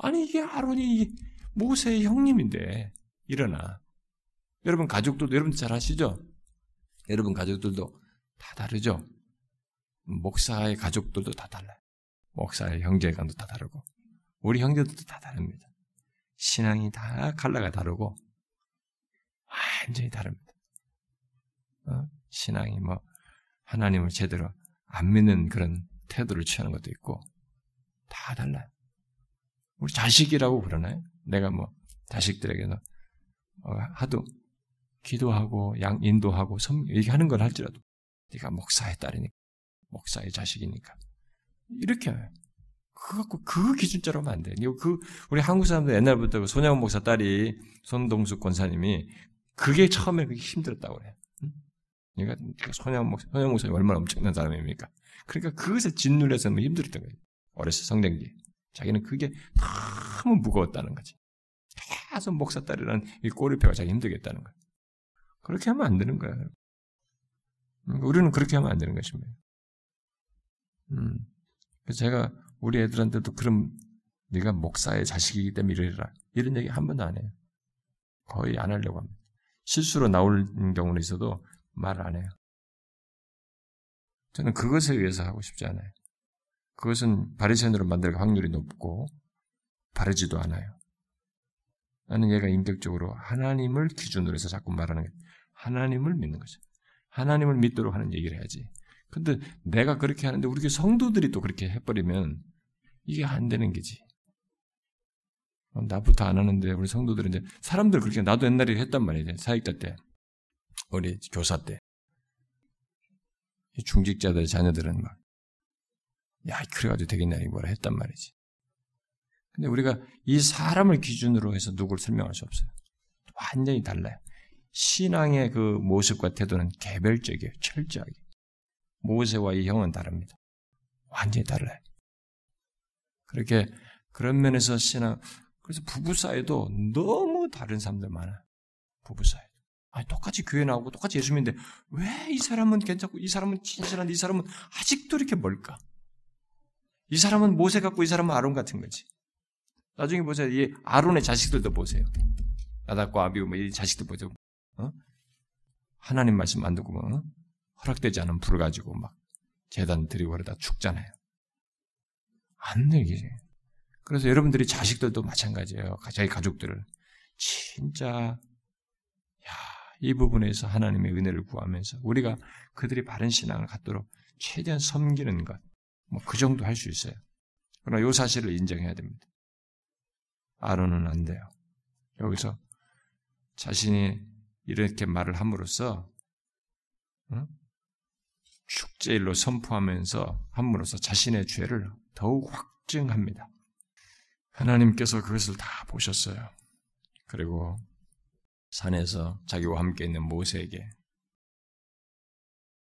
아니 이게 아론이 모세의 형님인데 일어나. 여러분 가족들도 여러분 잘 아시죠? 여러분 가족들도 다 다르죠? 목사의 가족들도 다 달라요. 목사의 형제간도 다 다르고 우리 형제들도 다 다릅니다. 신앙이 다 칼라가 다르고 완전히 다릅니다. 어? 신앙이 뭐 하나님을 제대로 안 믿는 그런 태도를 취하는 것도 있고 다 달라요. 우리 자식이라고 그러나요? 내가 뭐 자식들에게는 어, 하도 기도하고 양 인도하고 섬 얘기하는 걸 할지라도 네가 목사의 딸이니까 목사의 자식이니까 이렇게 그 갖고 그 기준자로 하면 안 돼. 그 우리 한국 사람들 옛날부터 그 손양원 목사 딸이 손동숙 권사님이 그게 처음에 그게 힘들었다고 그래. 그러니까 손양 목사 손양 목사님 얼마나 엄청난 사람입니까? 그러니까 그것에 짓눌려서 뭐 힘들었던 거예요. 어렸을 성장기. 자기는 그게 너무 무거웠다는 거지. 계속 목사 딸이라는 이 꼬리표가 자기 힘들겠다는 거예요. 그렇게 하면 안 되는 거야. 음, 우리는 그렇게 하면 안 되는 것입니다. 음. 그래서 제가 우리 애들한테도 그럼 네가 목사의 자식이기 때문에 이래라. 이런 얘기 한 번도 안 해요. 거의 안 하려고 합니다. 실수로 나올 경우는 있어도 말을 안 해요. 저는 그것에 의해서 하고 싶지 않아요. 그것은 바리새인으로 만들 확률이 높고 바르지도 않아요. 나는 얘가 인격적으로 하나님을 기준으로 해서 자꾸 말하는 게 하나님을 믿는 거죠. 하나님을 믿도록 하는 얘기를 해야지. 근데 내가 그렇게 하는데 우리 성도들이 또 그렇게 해버리면 이게 안 되는 게지. 나부터 안 하는데 우리 성도들은 이제 사람들 그렇게 나도 옛날에 했단 말이지 사역자 때 우리 교사 때 중직자들 자녀들은 막 야, 그래가지고 되겠냐, 이 뭐라 했단 말이지. 근데 우리가 이 사람을 기준으로 해서 누구를 설명할 수 없어요. 완전히 달라요. 신앙의 그 모습과 태도는 개별적이에요. 철저하게. 모세와 이 형은 다릅니다. 완전히 달라요. 그렇게 그런 면에서 신앙 그래서 부부 사이도 너무 다른 사람들 많아. 부부 사이. 아니 똑같이 교회 나오고 똑같이 예수 믿는데 왜 이 사람은 괜찮고 이 사람은 진실한데 이 사람은 아직도 이렇게 멀까? 이 사람은 모세 같고 이 사람은 아론 같은 거지. 나중에 보세요. 이 아론의 자식들도 보세요. 나답과 아비우 뭐이 자식들 보세요. 어? 하나님 말씀 안 듣고 뭐 어? 허락되지 않은 불을 가지고 막 재단 드리고 그러다 죽잖아요. 안 되기지. 그래서 여러분들이 자식들도 마찬가지예요. 자기 가족들을 진짜 야, 이 부분에서 하나님의 은혜를 구하면서 우리가 그들이 바른 신앙을 갖도록 최대한 섬기는 것, 뭐 그 정도 할 수 있어요. 그러나 이 사실을 인정해야 됩니다. 아론은 안 돼요. 여기서 자신이 이렇게 말을 함으로써 응? 축제일로 선포하면서 함으로써 자신의 죄를 더욱 확증합니다. 하나님께서 그것을 다 보셨어요. 그리고 산에서 자기와 함께 있는 모세에게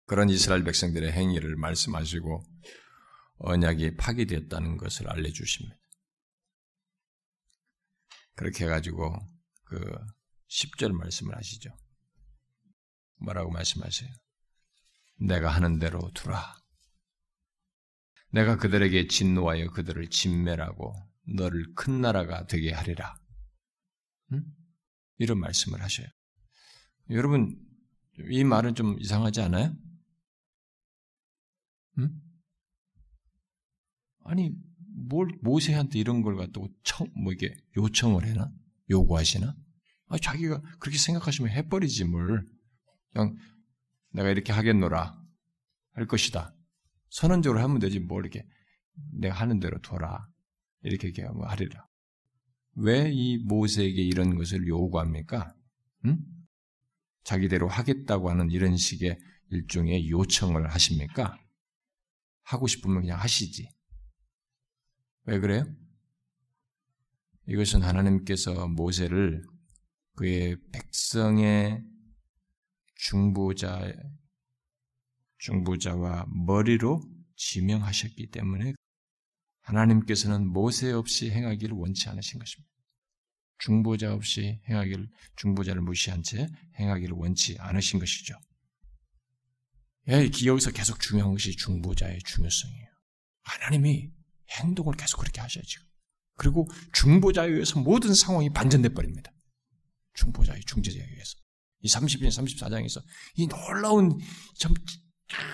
그런 이스라엘 백성들의 행위를 말씀하시고 언약이 파기되었다는 것을 알려주십니다. 그렇게 해가지고 그 10절 말씀을 하시죠. 뭐라고 말씀하세요? 내가 하는 대로 두라. 내가 그들에게 진노하여 그들을 진멸하고 너를 큰 나라가 되게 하리라. 응? 이런 말씀을 하셔요. 여러분, 이 말은 좀 이상하지 않아요? 응? 아니, 뭘 모세한테 이런 걸 갖다고 청, 뭐 이게 요청을 해나? 요구하시나? 아, 자기가 그렇게 생각하시면 해버리지 뭘. 그냥 내가 이렇게 하겠노라 할 것이다. 선언적으로 하면 되지 뭘 이렇게 내가 하는 대로 둬라. 이렇게 하리라. 왜 이 모세에게 이런 것을 요구합니까? 응? 자기대로 하겠다고 하는 이런 식의 일종의 요청을 하십니까? 하고 싶으면 그냥 하시지. 왜 그래요? 이것은 하나님께서 모세를 그의 백성의 중보자, 중보자와 머리로 지명하셨기 때문에 하나님께서는 모세 없이 행하기를 원치 않으신 것입니다. 중보자 없이 행하기를, 중보자를 무시한 채 행하기를 원치 않으신 것이죠. 예, 여기서 계속 중요한 것이 중보자의 중요성이에요. 하나님이 행동을 계속 그렇게 하셔야죠. 그리고 중보자에 의해서 모든 상황이 반전돼 버립니다. 중보자의 중재자에 의해서. 이 30년, 34장에서 이 놀라운 참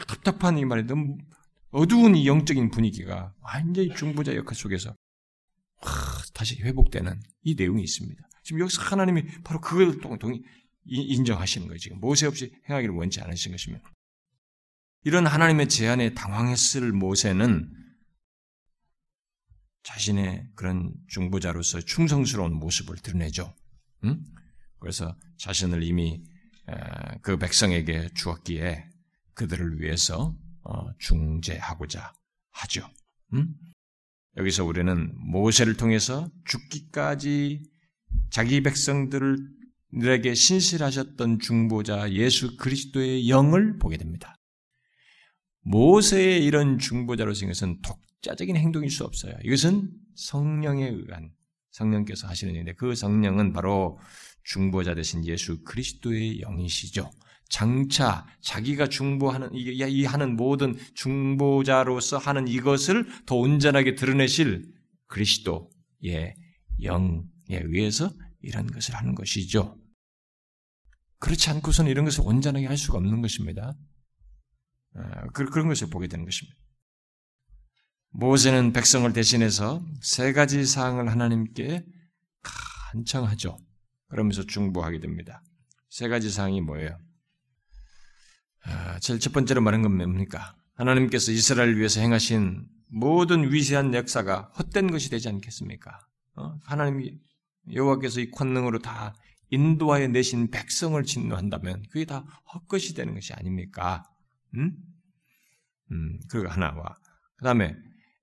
답답한 이 말이 너무 어두운 이 영적인 분위기가 완전히 중보자 역할 속에서 다시 회복되는 이 내용이 있습니다. 지금 여기서 하나님이 바로 그걸 동의 인정하시는 거예요. 지금 모세 없이 행하기를 원치 않으신 것입니다. 이런 하나님의 제안에 당황했을 모세는 자신의 그런 중보자로서 충성스러운 모습을 드러내죠. 응? 그래서 자신을 이미 그 백성에게 주었기에 그들을 위해서 어, 중재하고자 하죠. 응? 여기서 우리는 모세를 통해서 죽기까지 자기 백성들에게 신실하셨던 중보자 예수 그리스도의 영을 보게 됩니다. 모세의 이런 중보자로서 이것은 독 자적인 행동일 수 없어요. 이것은 성령에 의한 성령께서 하시는 일인데 그 성령은 바로 중보자 되신 예수 그리스도의 영이시죠. 장차 자기가 중보하는 이 하는 모든 중보자로서 하는 이것을 더 온전하게 드러내실 그리스도의 영에 의해서 이런 것을 하는 것이죠. 그렇지 않고서는 이런 것을 온전하게 할 수가 없는 것입니다. 아, 그런 것을 보게 되는 것입니다. 모세는 백성을 대신해서 세 가지 사항을 하나님께 간청하죠. 그러면서 중보하게 됩니다. 세 가지 사항이 뭐예요? 아, 제일 첫 번째로 말한 건 뭡니까? 하나님께서 이스라엘을 위해서 행하신 모든 위대한 역사가 헛된 것이 되지 않겠습니까? 어? 하나님 여호와께서 이 권능으로 다 인도하여 내신 백성을 진노한다면 그게 다 헛것이 되는 것이 아닙니까? 음? 음, 그거 하나와 그 다음에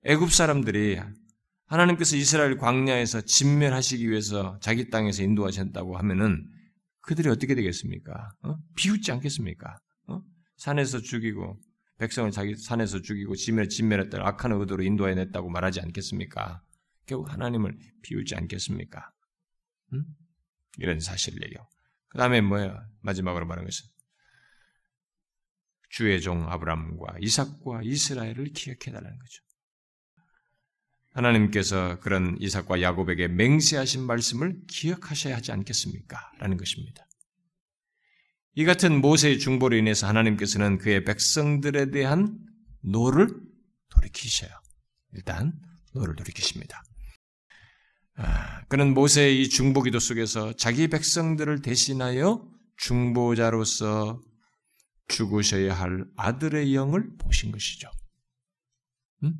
애굽 사람들이 하나님께서 이스라엘 광야에서 진멸하시기 위해서 자기 땅에서 인도하셨다고 하면은 그들이 어떻게 되겠습니까? 어? 비웃지 않겠습니까? 어? 산에서 죽이고 백성을 자기 산에서 죽이고 진멸 진멸했다 악한 의도로 인도해 냈다고 말하지 않겠습니까? 결국 하나님을 비웃지 않겠습니까? 음? 이런 사실을 얘기하고 그 다음에 뭐예요? 마지막으로 말하는 것은 주의 종 아브라함과 이삭과 이스라엘을 기억해달라는 거죠. 하나님께서 그런 이삭과 야곱에게 맹세하신 말씀을 기억하셔야 하지 않겠습니까? 라는 것입니다. 이 같은 모세의 중보로 인해서 하나님께서는 그의 백성들에 대한 노를 돌이키셔요. 일단 노를 돌이키십니다. 아, 그는 모세의 이 중보기도 속에서 자기 백성들을 대신하여 중보자로서 죽으셔야 할 아들의 영을 보신 것이죠. 음?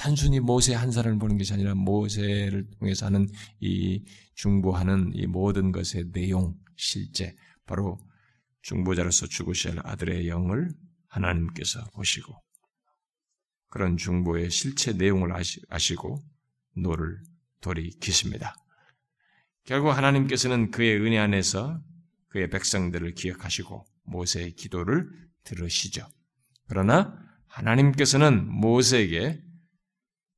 단순히 모세 한 사람을 보는 것이 아니라 모세를 통해서 하는 이 중보하는 이 모든 것의 내용, 실제, 바로 중보자로서 죽으실 아들의 영을 하나님께서 보시고 그런 중보의 실체 내용을 아시고 노를 돌이키십니다. 결국 하나님께서는 그의 은혜 안에서 그의 백성들을 기억하시고 모세의 기도를 들으시죠. 그러나 하나님께서는 모세에게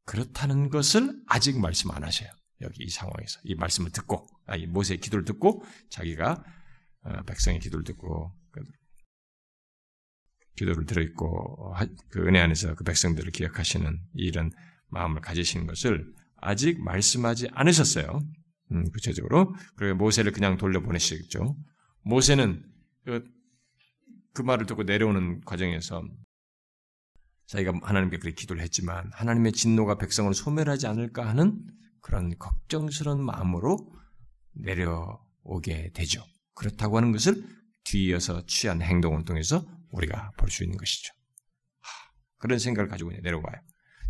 그렇다는 것을 아직 말씀 안 하셔요. 여기 이 상황에서 이 말씀을 듣고 아, 이 모세의 기도를 듣고 자기가 어, 백성의 기도를 듣고 그 기도를 들어있고 그 은혜 안에서 그 백성들을 기억하시는 이런 마음을 가지시는 것을 아직 말씀하지 않으셨어요. 음, 구체적으로 그리고 모세를 그냥 돌려보내시겠죠. 모세는 그, 그 말을 듣고 내려오는 과정에서 자기가 하나님께 그렇게 기도를 했지만 하나님의 진노가 백성을 소멸하지 않을까 하는 그런 걱정스러운 마음으로 내려오게 되죠. 그렇다고 하는 것을 뒤이어서 취한 행동을 통해서 우리가 볼 수 있는 것이죠. 그런 생각을 가지고 내려와요.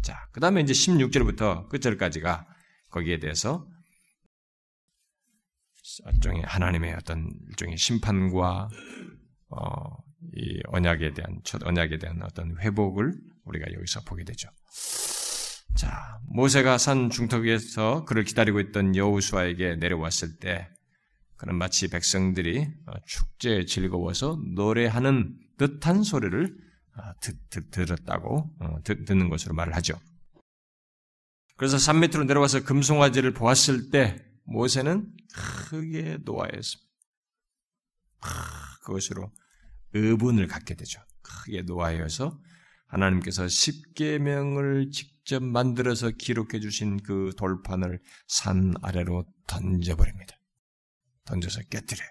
자, 그 다음에 이제 16절부터 끝절까지가 거기에 대해서 일종의 하나님의 어떤 일종의 심판과 어, 이 언약에 대한 첫 언약에 대한 어떤 회복을 우리가 여기서 보게 되죠. 자, 모세가 산 중턱에서 그를 기다리고 있던 여우수아에게 내려왔을 때 그는 마치 백성들이 어, 축제에 즐거워서 노래하는 듯한 소리를 어, 들었다고 어, 듣, 듣는 것으로 말을 하죠. 그래서 산 밑으로 내려와서 금송아지를 보았을 때 모세는 크게 노하였습니다. 그것으로 의분을 갖게 되죠. 크게 노하여서 하나님께서 십계명을 직접 만들어서 기록해 주신 그 돌판을 산 아래로 던져버립니다. 던져서 깨뜨려.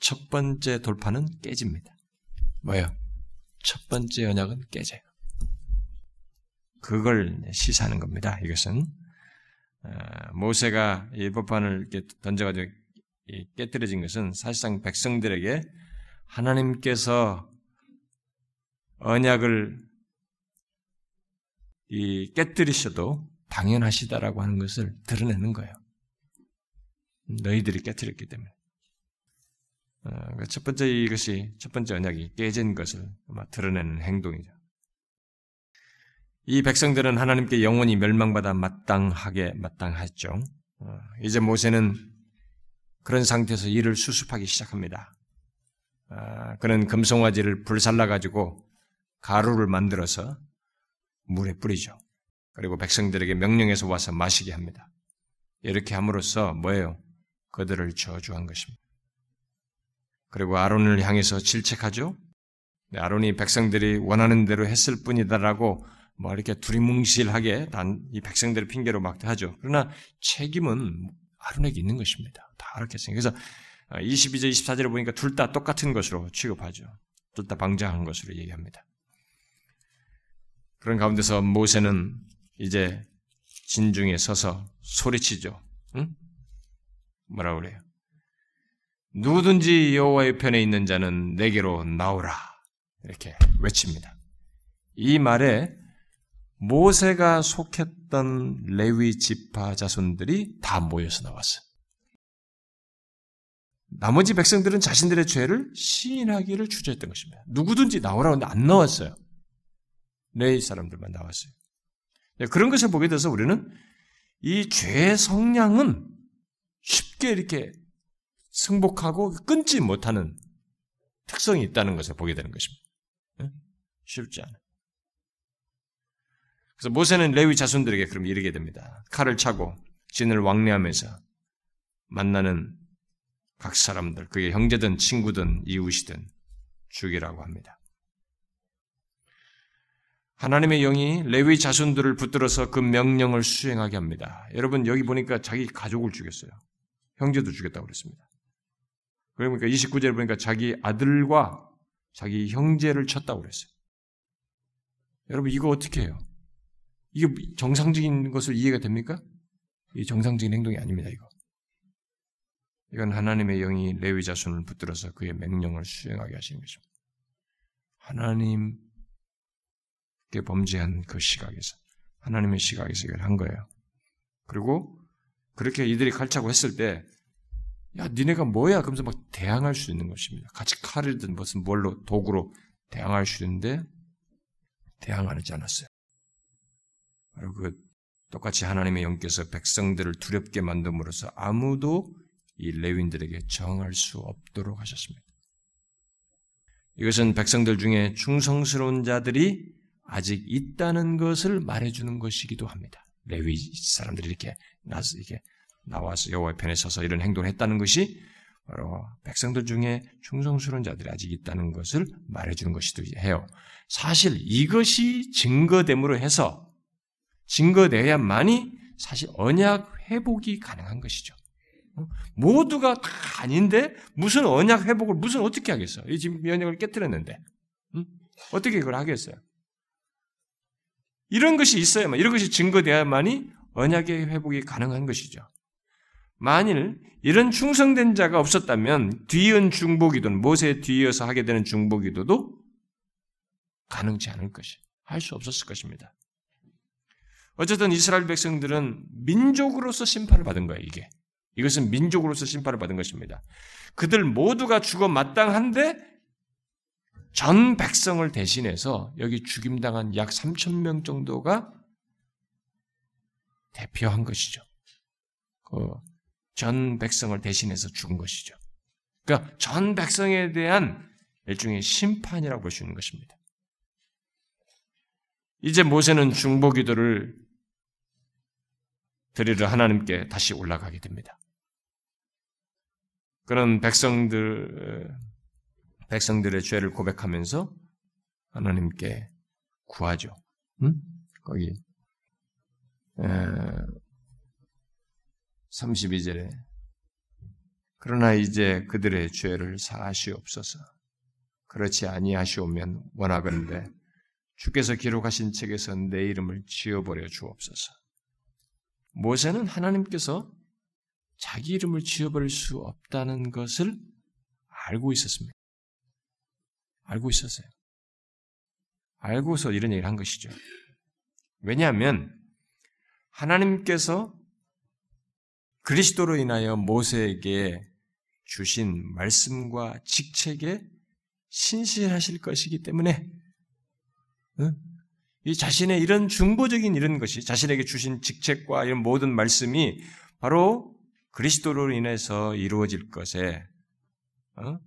첫 번째 돌판은 깨집니다. 뭐예요? 첫 번째 언약은 깨져요. 그걸 시사하는 겁니다. 이것은 어, 모세가 이 법판을 던져가지고 깨뜨려진 것은 사실상 백성들에게 하나님께서 언약을 이 깨뜨리셔도 당연하시다라고 하는 것을 드러내는 거예요. 너희들이 깨뜨렸기 때문에. 어, 그러니까 첫 번째 이것이 첫 번째 언약이 깨진 것을 드러내는 행동이죠. 이 백성들은 하나님께 영원히 멸망받아 마땅하게 마땅했죠. 어, 이제 모세는 그런 상태에서 일을 수습하기 시작합니다. 아, 그는 금송아지를 불살라 가지고 가루를 만들어서 물에 뿌리죠. 그리고 백성들에게 명령해서 와서 마시게 합니다. 이렇게 함으로써 뭐예요? 그들을 저주한 것입니다. 그리고 아론을 향해서 질책하죠. 네, 아론이 백성들이 원하는 대로 했을 뿐이다라고 뭐 이렇게 두리뭉실하게 단이 백성들의 핑계로 막 하죠. 그러나 책임은 아론에게 있는 것입니다. 다 생각. 그래서 22절, 24절에 보니까 둘 다 똑같은 것으로 취급하죠. 둘 다 방장한 것으로 얘기합니다. 그런 가운데서 모세는 이제 진중에 서서 소리치죠. 응? 뭐라 그래요? 누구든지 여호와의 편에 있는 자는 내게로 나오라 이렇게 외칩니다. 이 말에 모세가 속했던 레위 지파 자손들이 다 모여서 나왔어요. 나머지 백성들은 자신들의 죄를 시인하기를 주저했던 것입니다. 누구든지 나오라고 하는데 안 나왔어요. 레위 사람들만 나왔어요. 네, 그런 것을 보게 돼서 우리는 이 죄의 성량은 쉽게 이렇게 승복하고 끊지 못하는 특성이 있다는 것을 보게 되는 것입니다. 네? 쉽지 않아요. 그래서 모세는 레위 자손들에게 그럼 이르게 됩니다. 칼을 차고 진을 왕래하면서 만나는 각 사람들, 그게 형제든 친구든 이웃이든 죽이라고 합니다. 하나님의 영이 레위 자손들을 붙들어서 그 명령을 수행하게 합니다. 여러분 여기 보니까 자기 가족을 죽였어요. 형제도 죽였다고 그랬습니다. 그러니까 29절에 보니까 자기 아들과 자기 형제를 쳤다고 그랬어요. 여러분 이거 어떻게 해요? 이게 정상적인 것을 이해가 됩니까? 이 정상적인 행동이 아닙니다, 이거. 이건 하나님의 영이 레위 자손을 붙들어서 그의 명령을 수행하게 하시는 것입니다. 하나님 범죄한 그 시각에서 하나님의 시각에서 이걸 한 거예요. 그리고 그렇게 이들이 칼차고 했을 때, 야, 니네가 뭐야? 그러면서 막 대항할 수 있는 것입니다. 같이 칼이든 무슨 뭘로 도구로 대항할 수 있는데 대항하지 않았어요. 바로 그 똑같이 하나님의 영께서 백성들을 두렵게 만듦으로써 아무도 이 레윈들에게 정할 수 없도록 하셨습니다. 이것은 백성들 중에 충성스러운 자들이 아직 있다는 것을 말해주는 것이기도 합니다. 레위 사람들이 이렇게 나서 이렇게 나와서 여호와의 편에 서서 이런 행동을 했다는 것이 바로 백성들 중에 충성스러운 자들이 아직 있다는 것을 말해주는 것이기도 해요. 사실 이것이 증거됨으로 해서 증거내야만이 사실 언약 회복이 가능한 것이죠. 어? 모두가 다 아닌데 무슨 언약 회복을 무슨 어떻게 하겠어요? 이 지금 언약을 깨뜨렸는데 어떻게 그걸 하겠어요? 이런 것이 있어야만, 이런 것이 증거되어야만이 언약의 회복이 가능한 것이죠. 만일 이런 충성된 자가 없었다면 뒤은 중보기도는 모세 뒤이어서 하게 되는 중보기도도 가능치 않을 것이, 할 수 없었을 것입니다. 어쨌든 이스라엘 백성들은 민족으로서 심판을 받은 거예요, 이게. 이것은 민족으로서 심판을 받은 것입니다. 그들 모두가 죽어 마땅한데 전 백성을 대신해서 여기 죽임당한 약 3천 명 정도가 대표한 것이죠. 그 전 백성을 대신해서 죽은 것이죠. 그러니까 전 백성에 대한 일종의 심판이라고 볼 수 있는 것입니다. 이제 모세는 중보 기도를 드리러 하나님께 다시 올라가게 됩니다. 그런 백성들 백성들의 죄를 고백하면서 하나님께 구하죠. 응? 거기 에, 32절에 그러나 이제 그들의 죄를 사하시옵소서. 그렇지 아니하시오면 원하건대 주께서 기록하신 책에서 내 이름을 지어버려 주옵소서. 모세는 하나님께서 자기 이름을 지어버릴 수 없다는 것을 알고 있었습니다. 알고 있었어요. 알고서 이런 얘기를 한 것이죠. 왜냐하면 하나님께서 그리스도로 인하여 모세에게 주신 말씀과 직책에 신실하실 것이기 때문에 이 자신의 이런 중보적인 이런 것이 자신에게 주신 직책과 이런 모든 말씀이 바로 그리스도로 인해서 이루어질 것에 어?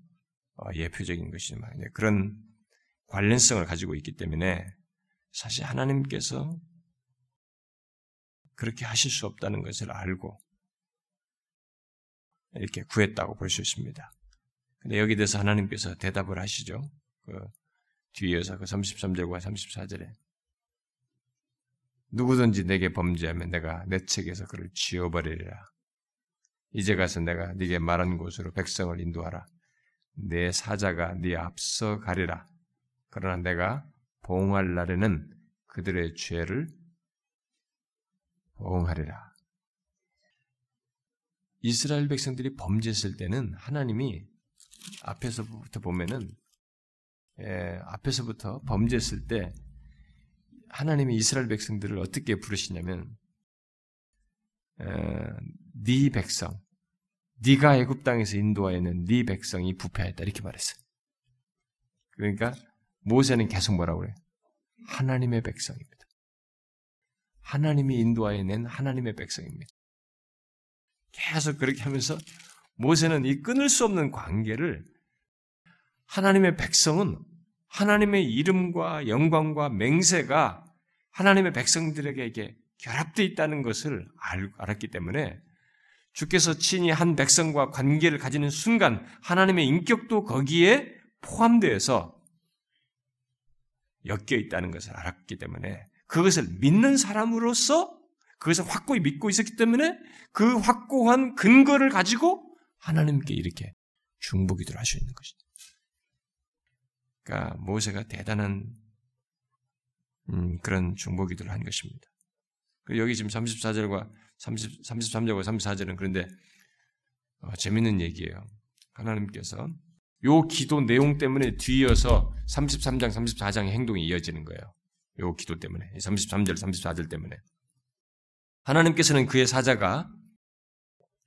어, 예표적인 것이지만 그런 관련성을 가지고 있기 때문에 사실 하나님께서 그렇게 하실 수 없다는 것을 알고 이렇게 구했다고 볼 수 있습니다. 근데 여기 대해서 하나님께서 대답을 하시죠. 그 뒤에서 그 33절과 34절에 누구든지 내게 범죄하면 내가 내 책에서 그를 지워버리리라. 이제 가서 내가 네게 말한 곳으로 백성을 인도하라. 내 사자가 네 앞서 가리라. 그러나 내가 보응할 날에는 그들의 죄를 보응하리라. 이스라엘 백성들이 범죄했을 때는 하나님이 앞에서부터 보면은 예, 앞에서부터 범죄했을 때 하나님이 이스라엘 백성들을 어떻게 부르시냐면 에, 네 백성, 네가 애굽 땅에서 인도하여는 네 백성이 부패했다 이렇게 말했어요. 그러니까 모세는 계속 뭐라고 그래요? 하나님의 백성입니다. 하나님이 인도하여 낸 하나님의 백성입니다. 계속 그렇게 하면서 모세는 이 끊을 수 없는 관계를 하나님의 백성은 하나님의 이름과 영광과 맹세가 하나님의 백성들에게 결합되어 있다는 것을 알았기 때문에 주께서 친히 한 백성과 관계를 가지는 순간 하나님의 인격도 거기에 포함되어서 엮여 있다는 것을 알았기 때문에 그것을 믿는 사람으로서 그것을 확고히 믿고 있었기 때문에 그 확고한 근거를 가지고 하나님께 이렇게 중보기도를 할 수 있는 것이죠. 그러니까 모세가 대단한 음, 그런 중보기도를 한 것입니다. 여기 지금 34절과 30, 33절과 34절은 그런데 어, 재밌는 얘기예요. 하나님께서 요 기도 내용 때문에 뒤이어서 33장, 34장의 행동이 이어지는 거예요. 요 기도 때문에. 33절, 34절 때문에. 하나님께서는 그의 사자가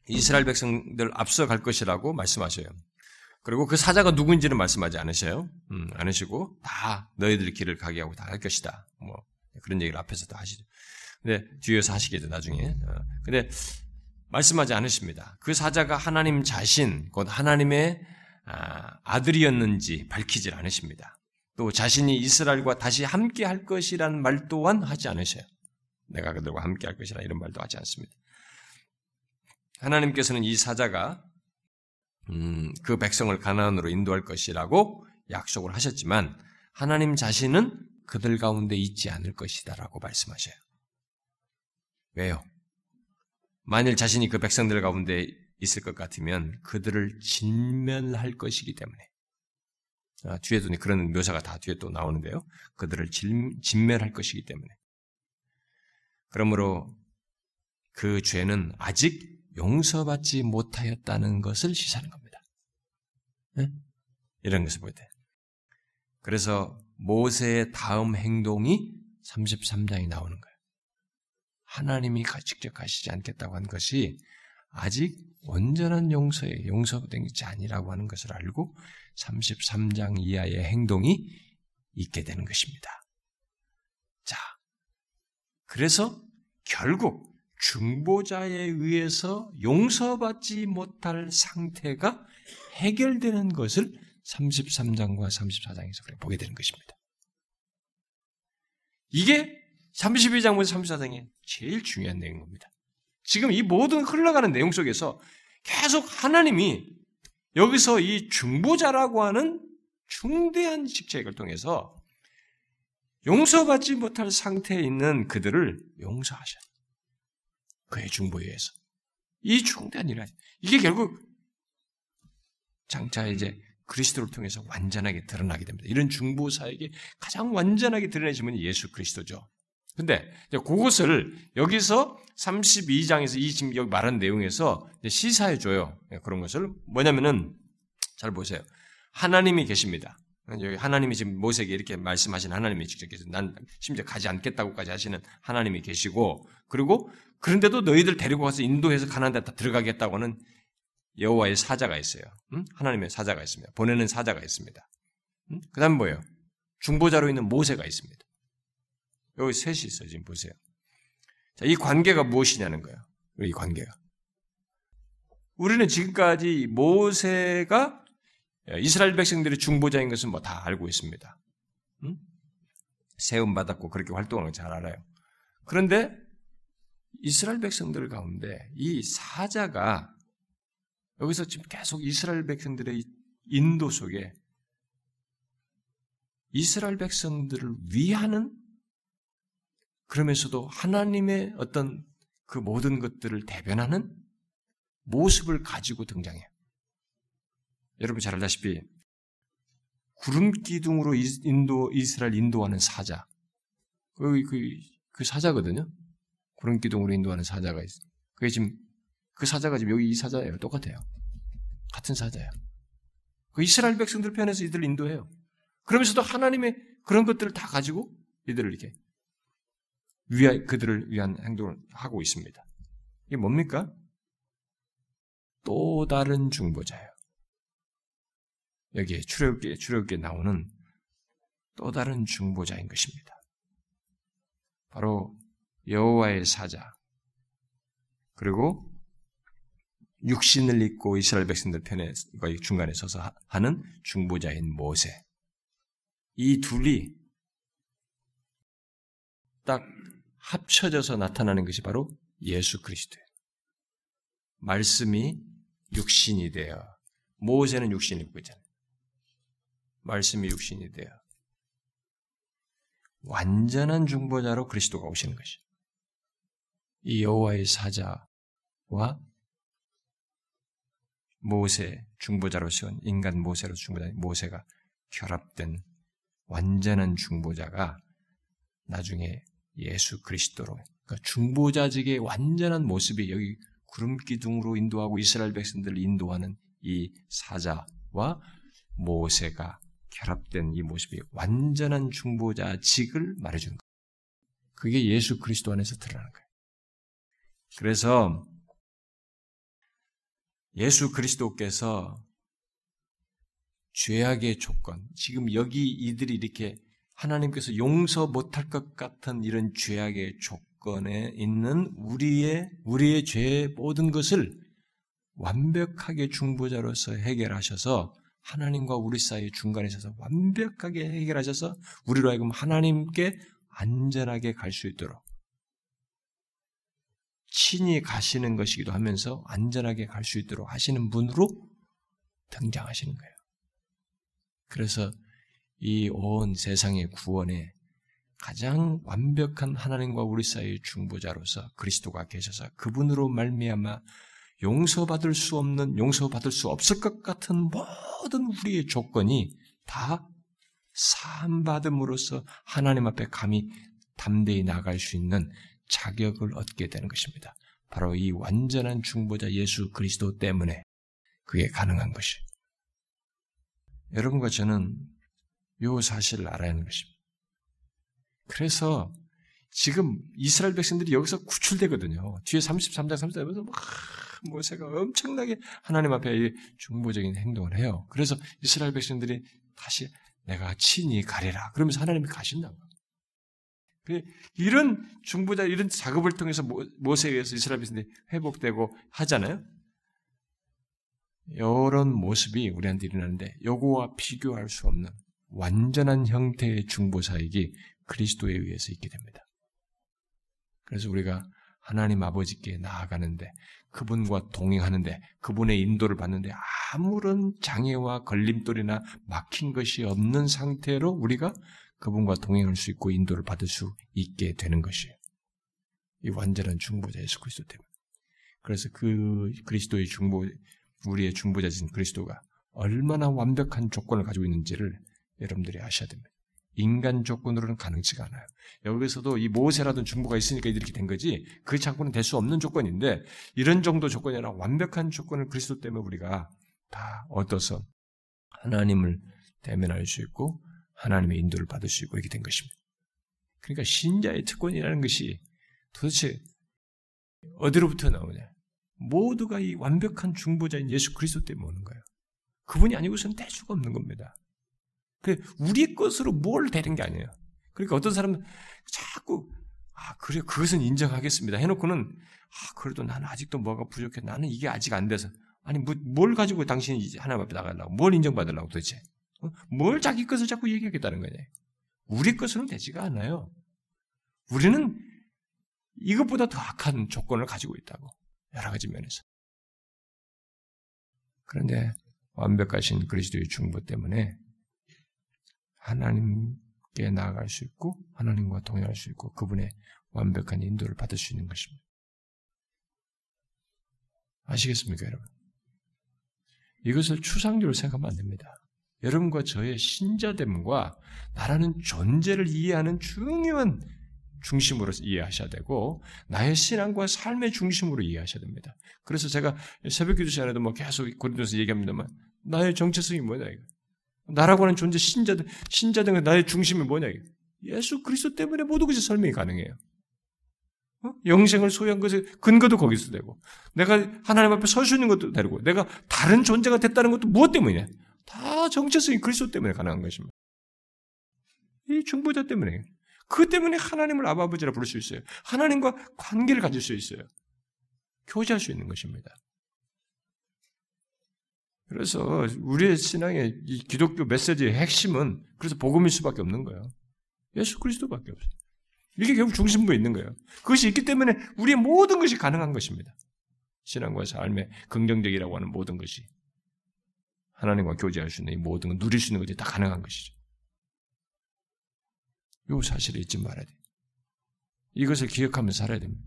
이스라엘 백성들 앞서 갈 것이라고 말씀하셔요. 그리고 그 사자가 누구인지는 말씀하지 않으셔요. 음, 않으시고 다 너희들 길을 가게 하고 다 할 것이다. 뭐 그런 얘기를 앞에서 다 하시죠. 근데 뒤에서 하시겠죠 나중에. 어, 근데 말씀하지 않으십니다. 그 사자가 하나님 자신, 곧 하나님의 아, 아들이었는지 밝히질 않으십니다. 또 자신이 이스라엘과 다시 함께 할 것이라는 말 또한 하지 않으셔요. 내가 그들과 함께 할 것이라 이런 말도 하지 않습니다. 하나님께서는 이 사자가 음, 그 백성을 가나안으로 인도할 것이라고 약속을 하셨지만 하나님 자신은 그들 가운데 있지 않을 것이다라고 말씀하셔요. 왜요? 만일 자신이 그 백성들 가운데 있을 것 같으면 그들을 진멸할 것이기 때문에. 아, 뒤에도 그런 묘사가 다 뒤에 또 나오는데요. 그들을 진, 진멸할 것이기 때문에. 그러므로 그 죄는 아직 용서받지 못하였다는 것을 시사하는 겁니다. 네? 이런 것을 볼 때. 그래서 모세의 다음 행동이 33장이 나오는 거예요. 하나님이 직접 가시지 않겠다고 한 것이 아직 온전한 용서에 용서된 것이 아니라고 하는 것을 알고 33장 이하의 행동이 있게 되는 것입니다. 자, 그래서 결국 중보자에 의해서 용서받지 못할 상태가 해결되는 것을 33장과 34장에서 보게 되는 것입니다. 이게 32장부터 34장의 제일 중요한 내용입니다. 지금 이 모든 흘러가는 내용 속에서 계속 하나님이 여기서 이 중보자라고 하는 중대한 직책을 통해서 용서받지 못할 상태에 있는 그들을 용서하셔요. 그의 중보에 의해서. 이 중대한 일 이게 결국 장차 이제 그리스도를 통해서 완전하게 드러나게 됩니다. 이런 중보사에게 가장 완전하게 드러내시면 예수 그리스도죠. 근데 그것을 여기서 32장에서 이 지금 여기 말한 내용에서 시사해 줘요. 예, 그런 것을 뭐냐면은 잘 보세요. 하나님이 계십니다. 여기 하나님이 지금 모세에게 이렇게 말씀하신 하나님이 직접 계세요. 난 심지어 가지 않겠다고까지 하시는 하나님이 계시고 그리고 그런데도 너희들 데리고 가서 인도해서 가나안 데다 들어가겠다고는 여호와의 사자가 있어요. 응? 하나님의 사자가 있습니다. 보내는 사자가 있습니다. 응? 그다음 뭐예요? 중보자로 있는 모세가 있습니다. 여기 셋이 있어요. 지금 보세요. 자, 이 관계가 무엇이냐는 거예요. 이 관계가. 우리는 지금까지 모세가 이스라엘 백성들의 중보자인 것은 뭐 다 알고 있습니다. 응? 세움 받았고 그렇게 활동하는 걸잘 알아요. 그런데 이스라엘 백성들 가운데 이 사자가 여기서 지금 계속 이스라엘 백성들의 인도 속에 이스라엘 백성들을 위하는 그러면서도 하나님의 어떤 그 모든 것들을 대변하는 모습을 가지고 등장해요. 여러분 잘 알다시피 구름 기둥으로 인도 이스라엘 인도하는 사자 그, 그, 그 사자거든요. 구름 기둥으로 인도하는 사자가 있어. 그게 지금 그 사자가 지금 여기 이 사자예요. 똑같아요. 같은 사자예요. 그 이스라엘 백성들 편에서 이들을 인도해요. 그러면서도 하나님의 그런 것들을 다 가지고 이들을 이렇게 위하 그들을 위한 행동을 하고 있습니다. 이게 뭡니까? 또 다른 중보자예요. 여기에 출애굽기에 출애굽기에 나오는 또 다른 중보자인 것입니다. 바로 여호와의 사자 그리고 육신을 입고 이스라엘 백성들 편에 중간에 서서 하는 중보자인 모세 이 둘이 딱 합쳐져서 나타나는 것이 바로 예수 그리스도예요. 말씀이 육신이 되어 모세는 육신이 입고 있잖아요. 말씀이 육신이 되어 완전한 중보자로 그리스도가 오시는 것이. 이 여호와의 사자와 모세 중보자로 세운 인간 모세로 중보자 모세가 결합된 완전한 중보자가 나중에 예수 그리스도로 그러니까 중보자직의 완전한 모습이 여기 구름 기둥으로 인도하고 이스라엘 백성들을 인도하는 이 사자와 모세가 결합된 이 모습이 완전한 중보자직을 말해주는 거예요. 그게 예수 그리스도 안에서 드러나는 거예요. 그래서 예수 그리스도께서 죄악의 조건, 지금 여기 이들이 이렇게 하나님께서 용서 못할 것 같은 이런 죄악의 조건에 있는 우리의 우리의 죄의 모든 것을 완벽하게 중보자로서 해결하셔서 하나님과 우리 사이 중간에 있어서 완벽하게 해결하셔서 우리로 하여금 하나님께 안전하게 갈 수 있도록 친히 가시는 것이기도 하면서 안전하게 갈 수 있도록 하시는 분으로 등장하시는 거예요. 그래서 이 온 세상의 구원에 가장 완벽한 하나님과 우리 사이의 중보자로서 그리스도가 계셔서 그분으로 말미암아 용서받을 수 없는 용서받을 수 없을 것 같은 모든 우리의 조건이 다 사함 받음으로써 하나님 앞에 감히 담대히 나갈 수 있는 자격을 얻게 되는 것입니다. 바로 이 완전한 중보자 예수 그리스도 때문에 그게 가능한 것이. 여러분과 저는 요 사실을 알아야 하는 것입니다. 그래서 지금 이스라엘 백성들이 여기서 구출되거든요. 뒤에 33장 34절에서 막 모세가 엄청나게 하나님 앞에 중보적인 행동을 해요. 그래서 이스라엘 백성들이 다시 내가 친히 가리라. 그러면서 하나님이 가신다고. 이런 중보자 이런 작업을 통해서 모세에 의해서 이스라엘 백성들이 회복되고 하잖아요. 이런 모습이 우리한테 일어나는데 요거와 비교할 수 없는 완전한 형태의 중보 사역이 그리스도에 의해서 있게 됩니다. 그래서 우리가 하나님 아버지께 나아가는데 그분과 동행하는데 그분의 인도를 받는데 아무런 장애와 걸림돌이나 막힌 것이 없는 상태로 우리가 그분과 동행할 수 있고 인도를 받을 수 있게 되는 것이에요. 이 완전한 중보자 예수 그리스도 때문에. 그래서 그 그리스도의 중보, 우리의 중보자신 그리스도가 얼마나 완벽한 조건을 가지고 있는지를 여러분들이 아셔야 됩니다. 인간 조건으로는 가능치가 않아요. 여기서도 이 모세라든 중보가 있으니까 이렇게 된 거지 그 장군은 될수 없는 조건인데 이런 정도 조건이 아니라 완벽한 조건을 그리스도 때문에 우리가 다 얻어서 하나님을 대면할 수 있고 하나님의 인도를 받을 수 있고 이렇게 된 것입니다. 그러니까 신자의 특권이라는 것이 도대체 어디로부터 나오냐? 모두가 이 완벽한 중보자인 예수 그리스도 때문에 오는 거예요. 그분이 아니고서는 될 수가 없는 겁니다. 그 우리 것으로 뭘 되는 게 아니에요. 그러니까 어떤 사람은 자꾸 아 그래 그것은 인정하겠습니다. 해놓고는 아 그래도 나는 아직도 뭐가 부족해. 나는 이게 아직 안 돼서 아니 뭐, 뭘 가지고 당신이 하나님 앞에 나가려고 뭘 인정받으려고 도대체 어? 뭘 자기 것을 자꾸 얘기하겠다는 거냐? 우리 것으로는 되지가 않아요. 우리는 이것보다 더 악한 조건을 가지고 있다고 여러 가지 면에서. 그런데 완벽하신 그리스도의 중보 때문에 하나님께 나아갈 수 있고 하나님과 동행할 수 있고 그분의 완벽한 인도를 받을 수 있는 것입니다. 아시겠습니까, 여러분? 이것을 추상적으로 생각하면 안 됩니다. 여러분과 저의 신자됨과 나라는 존재를 이해하는 중요한 중심으로 이해하셔야 되고 나의 신앙과 삶의 중심으로 이해하셔야 됩니다. 그래서 제가 새벽 기도 시간에도 뭐 계속 고린도서 얘기합니다만 나의 정체성이 뭐냐 이거. 나라고 하는 존재 신자들 신자들 나의 중심이 뭐냐. 예수 그리스도 때문에 모든 것이 설명이 가능해요. 어? 영생을 소유한 것의 근거도 거기서 되고 내가 하나님 앞에 설 수 있는 것도 되고 내가 다른 존재가 됐다는 것도 무엇 때문이냐? 다 정체성이 그리스도 때문에 가능한 것입니다. 이 중보자 때문에 그 때문에 하나님을 아버지라 부를 수 있어요. 하나님과 관계를 가질 수 있어요. 교제할 수 있는 것입니다. 그래서 우리의 신앙의 이 기독교 메시지의 핵심은 그래서 복음일 수밖에 없는 거예요. 예수 그리스도밖에 없어요. 이게 결국 중심부에 있는 거예요. 그것이 있기 때문에 우리의 모든 것이 가능한 것입니다. 신앙과 삶의 긍정적이라고 하는 모든 것이 하나님과 교제할 수 있는 이 모든 것, 누릴 수 있는 것이 다 가능한 것이죠. 이 사실을 잊지 말아야 돼. 이것을 기억하면서 살아야 됩니다.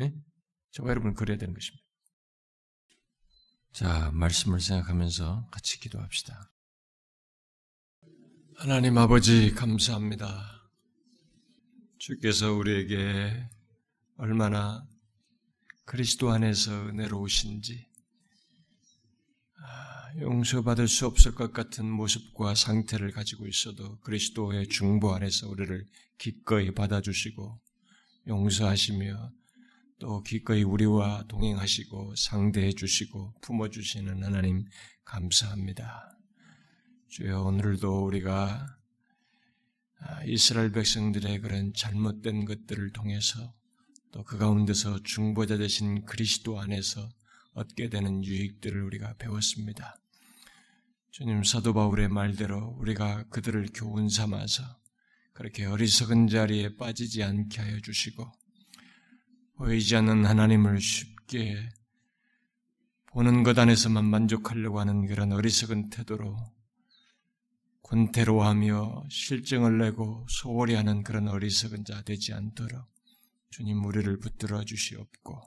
예? 저와 여러분 그래야 되는 것입니다. 자, 말씀을 생각하면서 같이 기도합시다. 하나님 아버지 감사합니다. 주께서 우리에게 얼마나 그리스도 안에서 은혜로우신지 용서받을 수 없을 것 같은 모습과 상태를 가지고 있어도 그리스도의 중보 안에서 우리를 기꺼이 받아주시고 용서하시며 또 기꺼이 우리와 동행하시고 상대해 주시고 품어 주시는 하나님 감사합니다. 주여 오늘도 우리가 이스라엘 백성들의 그런 잘못된 것들을 통해서 또 그 가운데서 중보자 되신 그리스도 안에서 얻게 되는 유익들을 우리가 배웠습니다. 주님 사도 바울의 말대로 우리가 그들을 교훈 삼아서 그렇게 어리석은 자리에 빠지지 않게 하여 주시고 보이지 않는 하나님을 쉽게 보는 것 안에서만 만족하려고 하는 그런 어리석은 태도로 권태로하며 실증을 내고 소홀히 하는 그런 어리석은 자 되지 않도록 주님 우리를 붙들어 주시옵고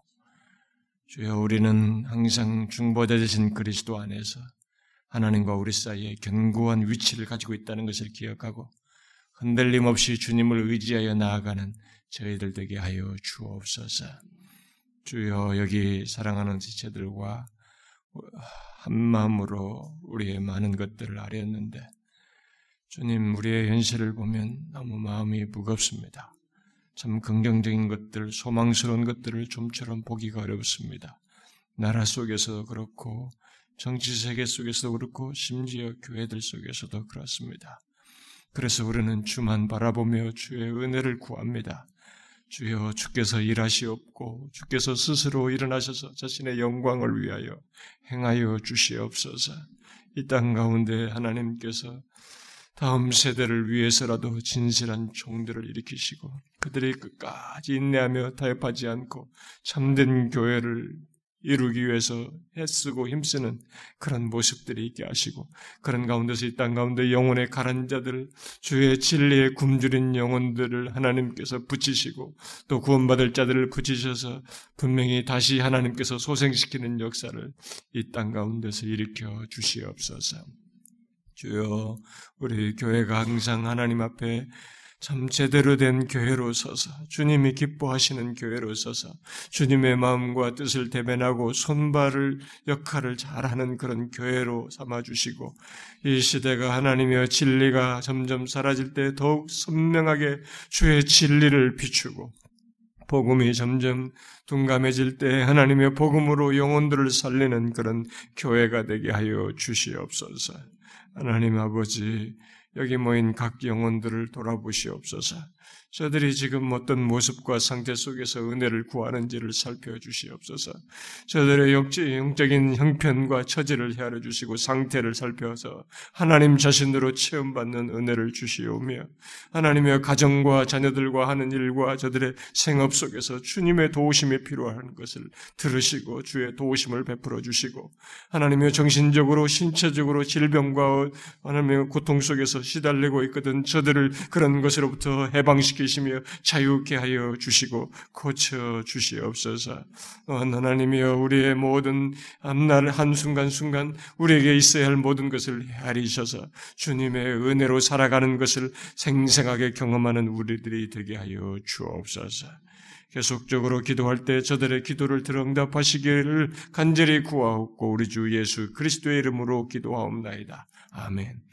주여 우리는 항상 중보자 되신 그리스도 안에서 하나님과 우리 사이에 견고한 위치를 가지고 있다는 것을 기억하고 흔들림 없이 주님을 의지하여 나아가는 저희들 되게 하여 주옵소서. 주여 여기 사랑하는 지체들과 한 마음으로 우리의 많은 것들을 아뢰었는데 주님 우리의 현실을 보면 너무 마음이 무겁습니다. 참 긍정적인 것들, 소망스러운 것들을 좀처럼 보기가 어렵습니다. 나라 속에서 그렇고 정치 세계 속에서도 그렇고 심지어 교회들 속에서도 그렇습니다. 그래서 우리는 주만 바라보며 주의 은혜를 구합니다. 주여 주께서 일하시옵고 주께서 스스로 일어나셔서 자신의 영광을 위하여 행하여 주시옵소서. 이 땅 가운데 하나님께서 다음 세대를 위해서라도 진실한 종들을 일으키시고 그들이 끝까지 인내하며 타협하지 않고 참된 교회를 이루기 위해서 애쓰고 힘쓰는 그런 모습들이 있게 하시고 그런 가운데서 이 땅 가운데 영혼의 가란 자들 주의 진리에 굶주린 영혼들을 하나님께서 붙이시고 또 구원받을 자들을 붙이셔서 분명히 다시 하나님께서 소생시키는 역사를 이 땅 가운데서 일으켜 주시옵소서. 주여 우리 교회가 항상 하나님 앞에 참 제대로 된 교회로 서서 주님이 기뻐하시는 교회로 서서 주님의 마음과 뜻을 대변하고 손발을 역할을 잘하는 그런 교회로 삼아 주시고 이 시대가 하나님의 진리가 점점 사라질 때 더욱 선명하게 주의 진리를 비추고 복음이 점점 둔감해질 때 하나님의 복음으로 영혼들을 살리는 그런 교회가 되게 하여 주시옵소서. 하나님 아버지 여기 모인 각 영혼들을 돌아보시옵소서. 저들이 지금 어떤 모습과 상태 속에서 은혜를 구하는지를 살펴주시옵소서. 저들의 영적인 형편과 처지를 헤아려 주시고 상태를 살펴서 하나님 자신으로 체험받는 은혜를 주시오며 하나님의 가정과 자녀들과 하는 일과 저들의 생업 속에서 주님의 도우심이 필요한 것을 들으시고 주의 도우심을 베풀어 주시고 하나님의 정신적으로 신체적으로 질병과 하나님의 고통 속에서 시달리고 있거든 저들을 그런 것으로부터 해방시키 지키시며 자유케 하여 주시고 고쳐 주시옵소서. 하나님이여 우리의 모든 앞날 한순간순간 우리에게 있어야 할 모든 것을 헤아리셔서 주님의 은혜로 살아가는 것을 생생하게 경험하는 우리들이 되게 하여 주옵소서. 계속적으로 기도할 때 저들의 기도를 들어 응답하시기를 간절히 구하옵고 우리 주 예수 그리스도의 이름으로 기도하옵나이다. 아멘.